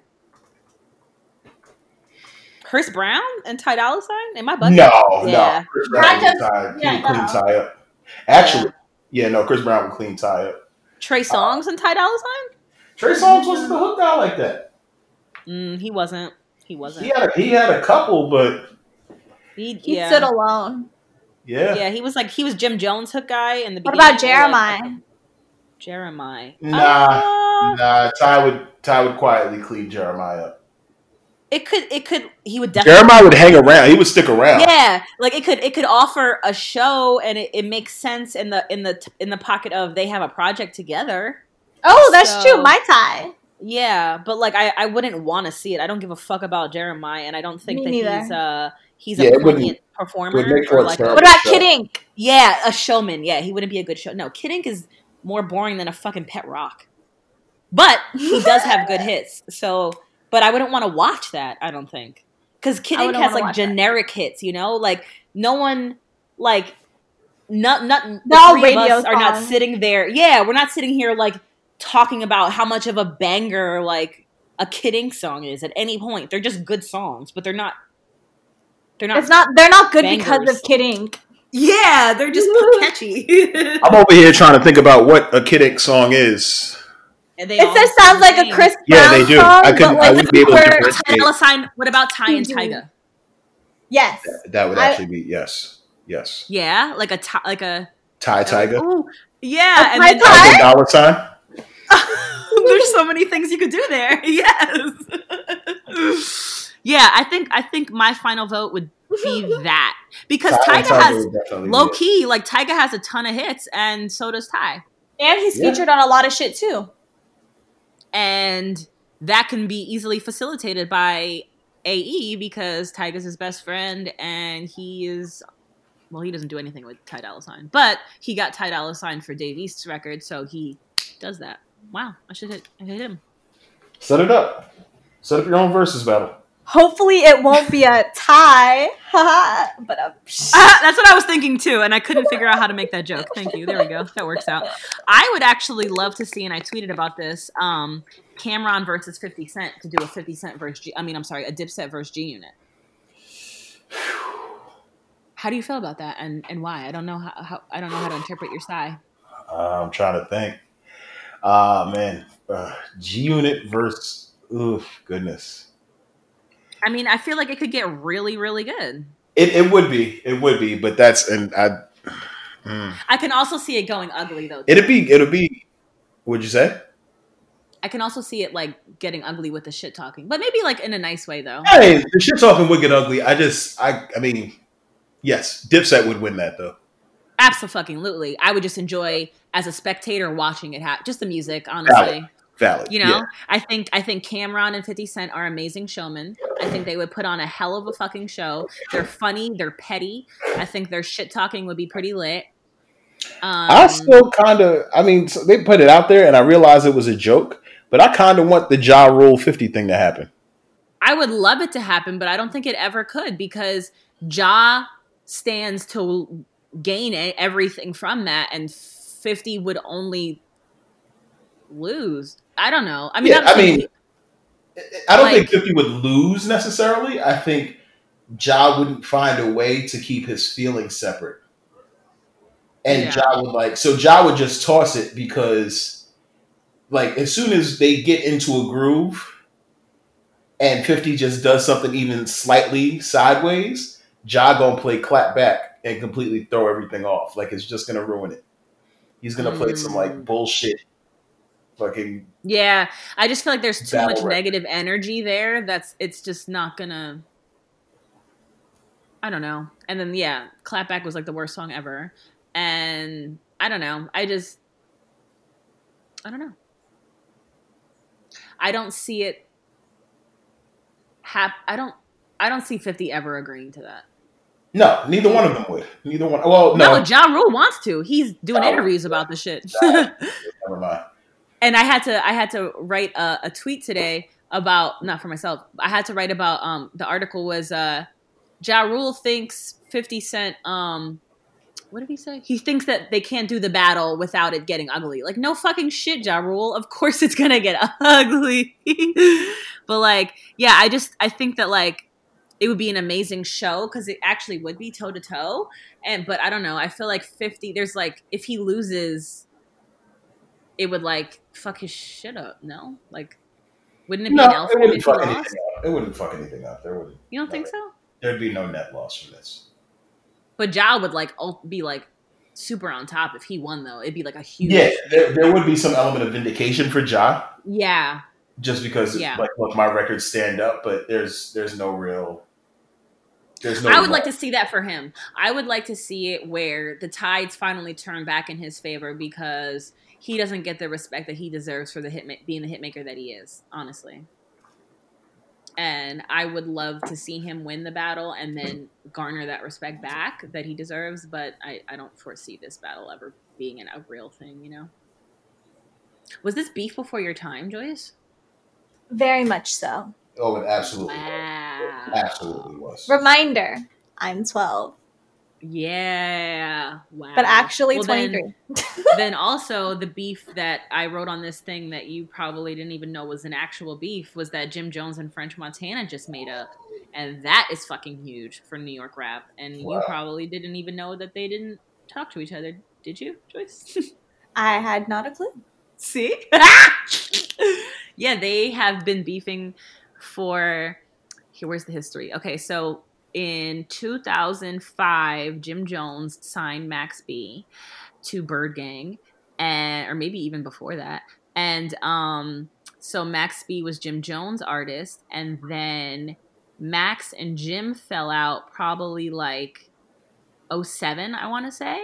Chris Brown and Ty Dolla Sign? Am I bugging? No, Yeah. no. Chris Brown would just- Ty, yeah, he clean no. Ty up. Actually, yeah. no, Chris Brown would clean Ty up. Trey Songz and Ty Dolla Sign? Trey Songz wasn't the hook guy like that. Mm, he wasn't. He wasn't. He had a, he had a couple, but He, He yeah. stood alone. yeah, yeah, he was like he was Jim Jones hook guy in the What about Jeremih? Jeremih. Nah. Uh, nah. Ty would Ty would quietly clean Jeremih up. it could it could he would definitely Jeremih would hang around. He would stick around. Yeah, like it could it could offer a show and it, it makes sense in the in the in the pocket of they have a project together. Oh, that's So- true. MihTy. Yeah, but like I, I wouldn't want to see it. I don't give a fuck about Jeremih, and I don't think Me that neither. he's uh he's Yeah, a brilliant performer would make or like What about show. Kid Ink? yeah a showman. Yeah, he wouldn't be a good show. No, Kid Ink is more boring than a fucking pet rock. But he does have good hits. So, but I wouldn't want to watch that. I don't think because Kid Ink has like watch that. generic hits. You know, like no one like not not the They're three of us are not sitting there. Yeah, we're not sitting here like talking about how much of a banger like a Kid Ink song is at any point. They're just good songs, but they're not. They're not. It's not. They're not good because of Kid Ink. Yeah, they're just catchy. I'm over here trying to think about what a Kid Ink song is. And they It just sounds like a same. Chris Yeah, Brown they do. song, I couldn't- but I wouldn't be able to super- differentiate. Sign. What about Ty and Mhm. Tyga? Yes. That would I- actually be yes, yes. Yeah, like a Ty- like a Ty Tyga, Ooh, yeah, A and then Ty? Dolla sign. there's so many things you could do there. Yes. yeah, I think I think my final vote would be that because Tyga Tiger has would definitely be low key like Tyga has a ton of hits, and so does Ty, And he's Yeah. featured on a lot of shit too. and that can be easily facilitated by AE because Tyga's his best friend, and he is. Well, he doesn't do anything with Ty Dolla Sign, but he got Ty Dolla Sign for Dave East's record, so he does that. Wow, I should hit, I hit him. Set it up. Set up your own versus battle. Hopefully, it won't be a tie. But Ah, that's what I was thinking too, and I couldn't figure out how to make that joke. Thank you. There we go. That works out. I would actually love to see, and I tweeted about this, um, Cam'ron versus 50 Cent to do a 50 Cent versus G. I mean, I'm sorry, a Dipset versus G Unit. How do you feel about that, and and why? I don't know how, how I don't know how to interpret your sigh. Uh, I'm trying to think. Ah man, uh, G Unit versus. Oof, goodness. I mean, I feel like it could get really, really good. It it would be. It would be. But that's and I. Mm. I can also see it going ugly though. It'd be. It'll be. What'd you say? I can also see it like getting ugly with the shit talking, but maybe like in a nice way though. Hey, the shit talking would get ugly. I just. I. I mean. Yes, Dipset would win that though. Absolutely. I would just enjoy as a spectator watching it happen. Just the music, honestly. Valid. You know, Yeah. I think I think Cam'ron and 50 Cent are amazing showmen. I think they would put on a hell of a fucking show. They're funny, they're petty. I think their shit talking would be pretty lit. Um, I still kind of. I mean, so they put it out there, and I realized it was a joke. But I kind of want the Ja Rule fifty thing to happen. I would love it to happen, but I don't think it ever could because Ja stands to gain everything from that, and 50 would only lose. I don't know. I mean, Yeah, I mean, I don't Like- think 50 would lose necessarily. I think Ja wouldn't find a way to keep his feelings separate. And Yeah. Ja would like so Ja would just toss it because like as soon as they get into a groove and 50 just does something even slightly sideways, Ja gonna play clap back and completely throw everything off. Like it's just gonna ruin it. He's gonna play some like Mm. bullshit fucking Yeah, I just feel like there's too much rap. negative energy there. That's it's just not gonna. I don't know. And then yeah, Clapback was like the worst song ever, and I don't know. I just, I don't know. I don't see it. Hap- I don't. I don't see Fifty ever agreeing to that. No, neither one of them would. Neither one. Well, no, No, Ja Rule wants to. He's doing No. interviews about the shit. never mind. and I had to I had to write a, a tweet today about not for myself. I had to write about um the article was uh Ja Rule thinks 50 Cent um what did he say? He thinks that they can't do the battle without it getting ugly. Like no fucking shit, Ja Rule. Of course it's gonna get ugly. but like, yeah, I just I think that like it would be an amazing show because it actually would be toe to toe. And but I don't know. I feel like 50. There's like if he loses, it would like fuck his shit up. No, like wouldn't it be No, an it wouldn't fuck anything lost? up. It wouldn't fuck anything up. There wouldn't. You don't think so? There'd be no net loss from this. But Ja would like be like super on top if he won though. It'd be like a huge Yeah, there, there would be some element of vindication for Ja, yeah. just because Yeah. like look, my records stand up, but there's there's no real. There's no. I would like to see that for him. I would like to see it where the tides finally turn back in his favor because he doesn't get the respect that he deserves for the hit being the hitmaker that he is. Honestly, and I would love to see him win the battle and then garner that respect back that he deserves. But I, I don't foresee this battle ever being an, a real thing. You know. Was this beef before your time, Joyce? Very much so. Oh, it absolutely, Wow. absolutely was. Reminder: I'm 12, Yeah. Wow. but actually Well, 23. then also the beef that I wrote on this thing that you probably didn't even know was an actual beef was that Jim Jones and French Montana just made up. And that is fucking huge for New York rap. And you probably didn't even know that they didn't talk to each other. Did you, Joyce? I had not a clue. See? yeah, they have been beefing for. Here, where's the history? Okay, so in 2005, Jim Jones signed Max B to Byrd Gang, and or maybe even before that. And um, so Max B was Jim Jones' artist, and then Max and Jim fell out probably like 07, I want to say.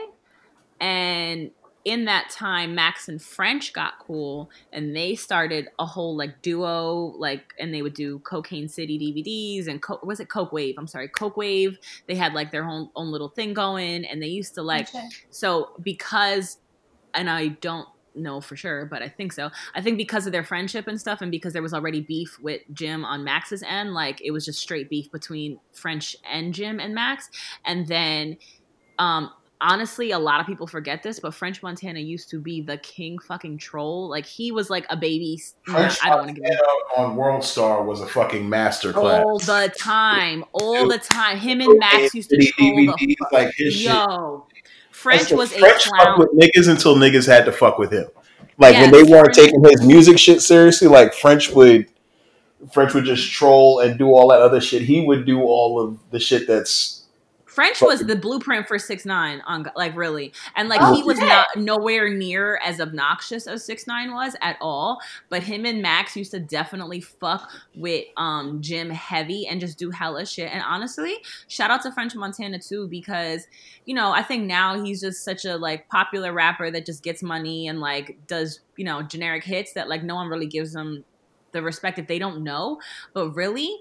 And in that time, Max and French got cool and they started a whole like duo, like, and they would do Cocaine City DVDs and Co- was it Coke Wave? I'm sorry, Coke Wave. They had like their own, own little thing going and they used to like, Okay. so because, and I don't know for sure, but I think so. I think because of their friendship and stuff, and because there was already beef with Jim on Max's end, like it was just straight beef between French and Jim and Max. And then, um, honestly, a lot of people forget this, but French Montana used to be the king fucking troll. Like he was like a baby. French I don't want to give. On World Star was a fucking masterclass. All the time, all the time. Him and Max used to troll the like his shit. Yo, French was a French fucked clown. with niggas until niggas had to fuck with him. Like when they weren't French- taking his music shit seriously, like French would French would just troll and do all that other shit. He would do all of the shit that's French was the blueprint for six nine on like really, and like Oh, he was shit. not nowhere near as obnoxious as six nine was at all. But him and Max used to definitely fuck with um Jim heavy and just do hella shit. And honestly, shout out to French Montana too because you know I think now he's just such a like popular rapper that just gets money and like does you know generic hits that like no one really gives him the respect if they don't know. But really,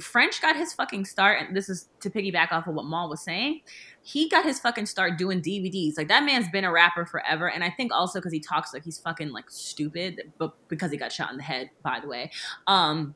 French got his fucking start, and this is to piggyback off of what Mal was saying. He got his fucking start doing DVDs. Like that man's been a rapper forever, and I think also because he talks like he's fucking like stupid, but because he got shot in the head, by the way. Um,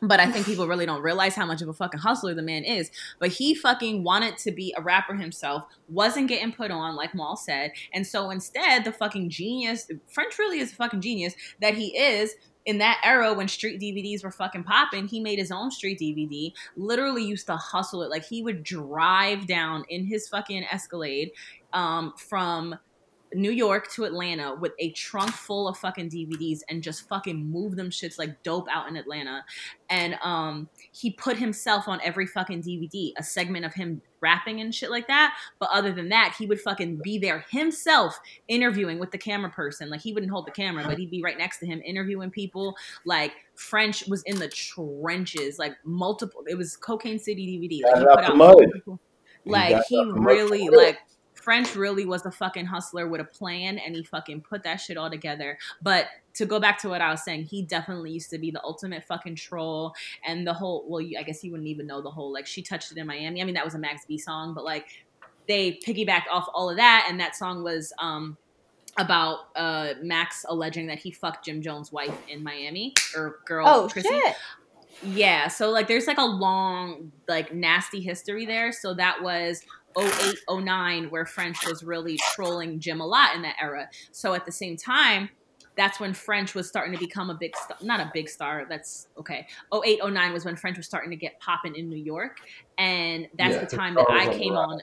but I think people really don't realize how much of a fucking hustler the man is. But he fucking wanted to be a rapper himself, wasn't getting put on, like Mal said. And so instead, the fucking genius, French really is a fucking genius that he is. In that era when street DVDs were fucking popping, he made his own street DVD. Literally used to hustle it. Like he would drive down in his fucking Escalade um, from New York to Atlanta with a trunk full of fucking DVDs and just fucking move them shits like dope out in Atlanta. And um he put himself on every fucking DVD, a segment of him rapping and shit like that. But other than that, he would fucking be there himself interviewing with the camera person. Like he wouldn't hold the camera, but he'd be right next to him interviewing people. Like French was in the trenches, like multiple it was Cocaine City DVD. Like he put out multiple- like he it out the mud really like French really was a fucking hustler with a plan and he fucking put that shit all together. But to go back to what I was saying, he definitely used to be the ultimate fucking troll and the whole well, you, I guess he wouldn't even know the whole like she touched it in Miami. I mean that was a Max B song, but like they piggybacked off all of that and that song was um about uh Max alleging that he fucked Jim Jones' wife in Miami or girl Oh Chrissy. shit! Yeah, so like there's like a long like nasty history there. So that was 08 09 where French was really trolling Jim a lot in that era. So at the same time, that's when French was starting to become a big star, not a big star, that's okay. 08 09 was when French was starting to get popping in New York and that's Yeah, the time that I came on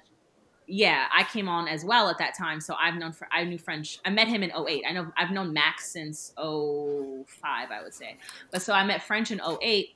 yeah, I came on as well at that time. So I've known for I knew French. I met him in 08. I know I've known Max since 05, I would say. But so I met French in 08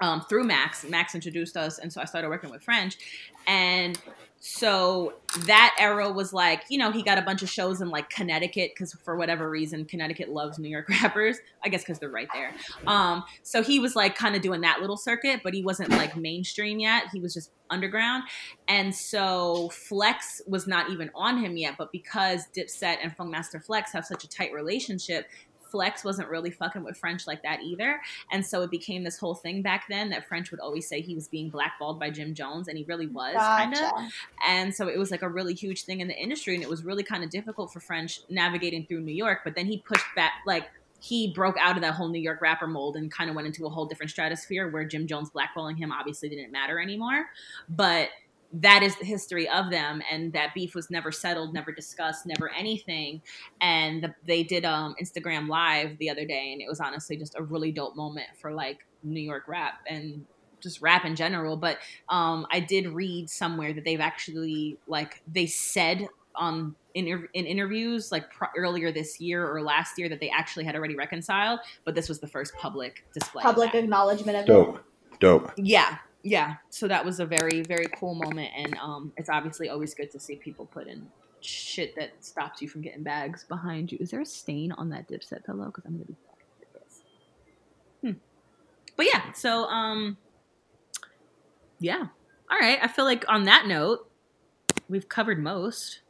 um, through Max. Max introduced us, and so I started working with French. And so that era was like, you know, he got a bunch of shows in like Connecticut because for whatever reason, Connecticut loves New York rappers. I guess because they're right there. Um, so he was like kind of doing that little circuit, but he wasn't like mainstream yet. He was just underground. And so Flex was not even on him yet, but because Dipset and Funkmaster Flex have such a tight relationship, Flex wasn't really fucking with French like that either. And so it became this whole thing back then that French would always say he was being blackballed by Jim Jones, and he really was kind of. And so it was like a really huge thing in the industry, and it was really kind of difficult for French navigating through New York. But then he pushed back, like he broke out of that whole New York rapper mold and kind of went into a whole different stratosphere where Jim Jones blackballing him obviously didn't matter anymore. But that is the history of them, and that beef was never settled, never discussed, never anything. And the, they did um, Instagram Live the other day, and it was honestly just a really dope moment for like New York rap and just rap in general. But um, I did read somewhere that they've actually like they said on in, in interviews like pro- earlier this year or last year that they actually had already reconciled, but this was the first public display. Public that. acknowledgement of it. Dope. Dope. Yeah, yeah. So that was a very, very cool moment, and um, it's obviously always good to see people put in shit that stops you from getting bags behind you. Is there a stain on that Dipset pillow? Because I'm gonna be fucking pissed. Hmm. But yeah, so um, yeah. All right. I feel like on that note, we've covered most.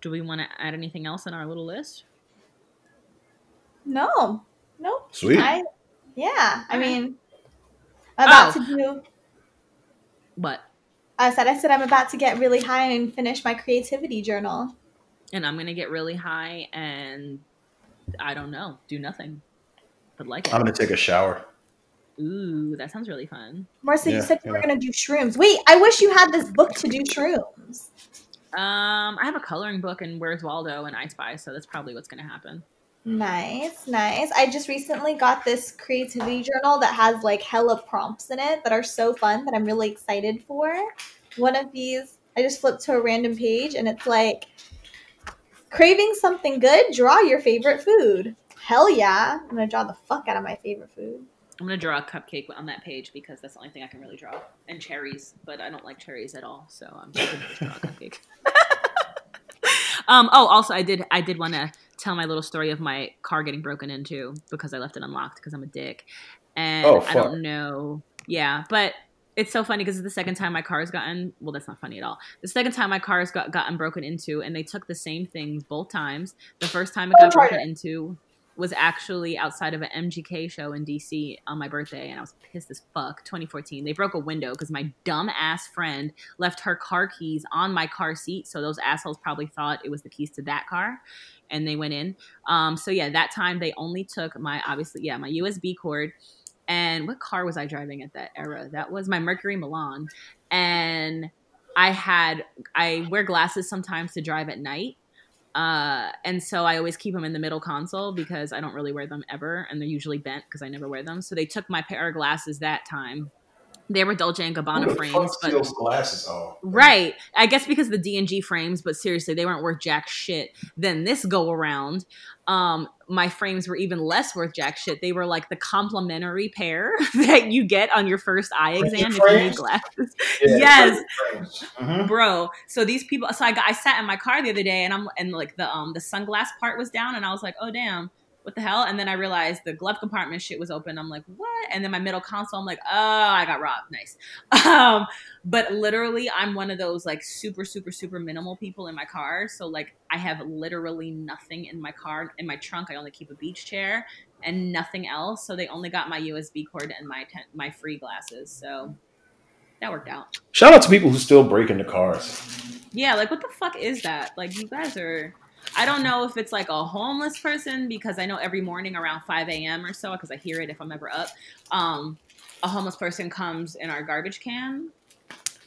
Do we want to add anything else in our little list? No. Nope. Sweet. I, yeah. I Alright. mean, I'm about Oh. to do. What? I said, I said, I'm about to get really high and finish my creativity journal. and I'm gonna get really high and I don't know, do nothing, but like it. I'm gonna take a shower. Ooh, that sounds really fun. Marissa, you said you were going to do shrooms. Wait, I wish you had this book to do shrooms. Um, I have a coloring book and Where's Waldo and I Spy, so that's probably what's gonna happen. Nice, nice. I just recently got this creativity journal that has like hella prompts in it that are so fun that I'm really excited for. One of these, I just flipped to a random page and it's like, craving something good, draw your favorite food. Hell yeah. I'm going to draw the fuck out of my favorite food. I'm gonna draw a cupcake on that page because that's the only thing I can really draw, and cherries. But I don't like cherries at all, so I'm just gonna just draw a cupcake. um. Oh, also, I did. I did want to tell my little story of my car getting broken into because I left it unlocked because I'm a dick, and Oh, I don't know. Yeah, but it's so funny because it's the second time my car has gotten. Well, that's not funny at all. The second time my car's got gotten broken into, and they took the same things both times. The first time it got Oh, broken into was actually outside of an MGK show in DC on my birthday, and I was pissed as fuck. 2014, they broke a window because my dumb ass friend left her car keys on my car seat, so those assholes probably thought it was the keys to that car, and they went in. Um, so yeah, that time they only took my obviously yeah my USB cord. And what car was I driving at that era? That was my Mercury Milan, and I had I wear glasses sometimes to drive at night. Uh, and so I always keep them in the middle console because I don't really wear them ever, and they're usually bent because I never wear them. So they took my pair of glasses that time. They were Dolce and Gabbana frames, but glasses. Oh, right, I guess because the D and G frames. But seriously, they weren't worth jack shit. Then this go around, um, my frames were even less worth jack shit. They were like the complimentary pair that you get on your first eye exam if you need frames? glasses Yeah, Yes. Mhm. bro so these people so I, got, I sat in my car the other day and i'm and like the um the sunglass part was down and i was like oh damn what the hell? And then i realized the glove compartment shit was open. I'm like what? And then my middle console i'm like oh i got robbed. Nice. Um but literally i'm one of those like super super super minimal people in my car. So like i have literally nothing in my car in my trunk. I only keep a beach chair and nothing else. So they only got my usb cord and my ten- my free glasses. So that worked out. Shout out to people who still break into cars. yeah, like what the fuck is that? Like you guys are I don't know if it's like a homeless person because I know every morning around 5 a.m. or so, because I hear it if I'm ever up, um, a homeless person comes in our garbage can.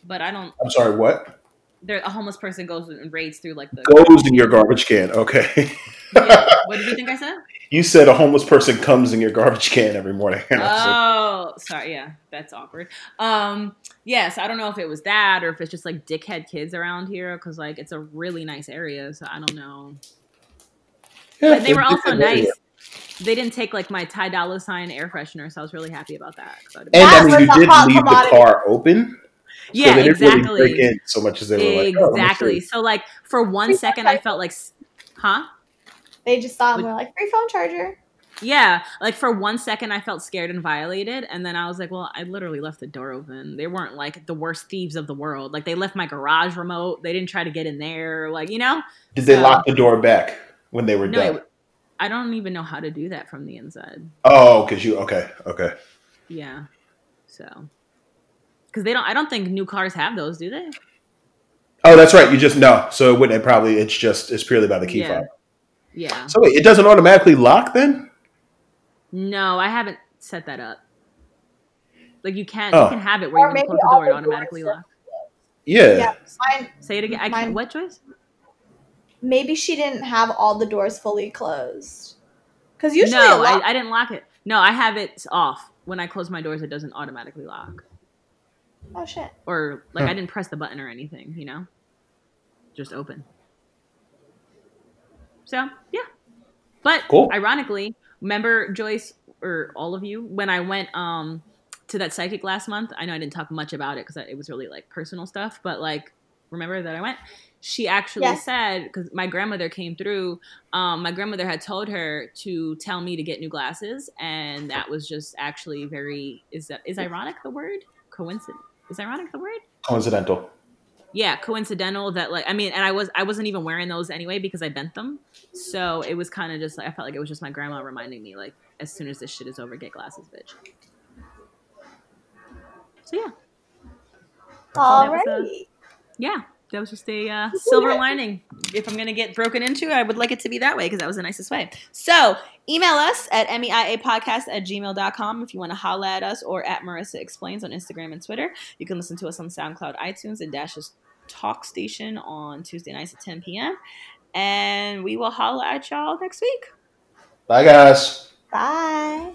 But I don't I'm sorry, what? There a homeless person goes and raids through like the Goes in your garbage can. Okay. Yeah. What did you think I said? you said a homeless person comes in your garbage can every morning. And I was like, Oh, sorry. Yeah, that's awkward. Um, yes, I don't know if it was that or if it's just like dickhead kids around here because like it's a really nice area. So I don't know. yeah, But they were also nice. area. They didn't take like my Ty Dolla Sign air freshener, so I was really happy about that. And I mean, you did hot leave the car open. Yeah, so they didn't really break exactly, in so much as they were like, oh, exactly. So like for one Free second, I felt like, huh? They just saw him and were like, free phone charger. Yeah, like for one second, I felt scared and violated, and then I was like, "Well, I literally left the door open. They weren't like the worst thieves of the world. Like they left my garage remote. They didn't try to get in there. Like you know, Did they lock the door back when they were no, done? it, I don't even know how to do that from the inside. Oh, because you okay, okay. Yeah. So, because they don't, I don't think new cars have those, do they? Oh, that's right. You just no. So it wouldn't it probably it's just it's purely by the key Yeah. fob. Yeah. So wait, it doesn't automatically lock then? No, I haven't set that up. Like you can, Oh. you can have it where Or you can close the door and automatically lock. Yeah. Yeah, mine. Say it again. I Mine- can't. What choice? Maybe she didn't have all the doors fully closed. Because usually, no, a lot- I, I didn't lock it. No, I have it off. When I close my doors, it doesn't automatically lock. Oh shit. Or like Huh. I didn't press the button or anything. You know, just open. So yeah, but Cool. ironically, remember Joyce or all of you when I went um to that psychic last month? I know I didn't talk much about it because it was really like personal stuff, but like remember that I went. She actually Yes. said because my grandmother came through. Um, my grandmother had told her to tell me to get new glasses, and that was just actually very is that is ironic the word coincidence is ironic the word? Coincidental. yeah coincidental that like i mean and i was i wasn't even wearing those anyway because i bent them. So it was kind of just like i felt like it was just my grandma reminding me like as soon as this shit is over get glasses bitch. So yeah. All that was, uh, Alrighty. yeah that was just a uh, silver lining. If I'm going to get broken into, I would like it to be that way because that was the nicest way. So email us at meiapodcast at gmail.com if you want to holla at us or at Marissa Explains on Instagram and Twitter. You can listen to us on SoundCloud, iTunes, and Dash's Talk Station on Tuesday nights at 10 p.m. And we will holla at y'all next week. Bye, guys. Bye.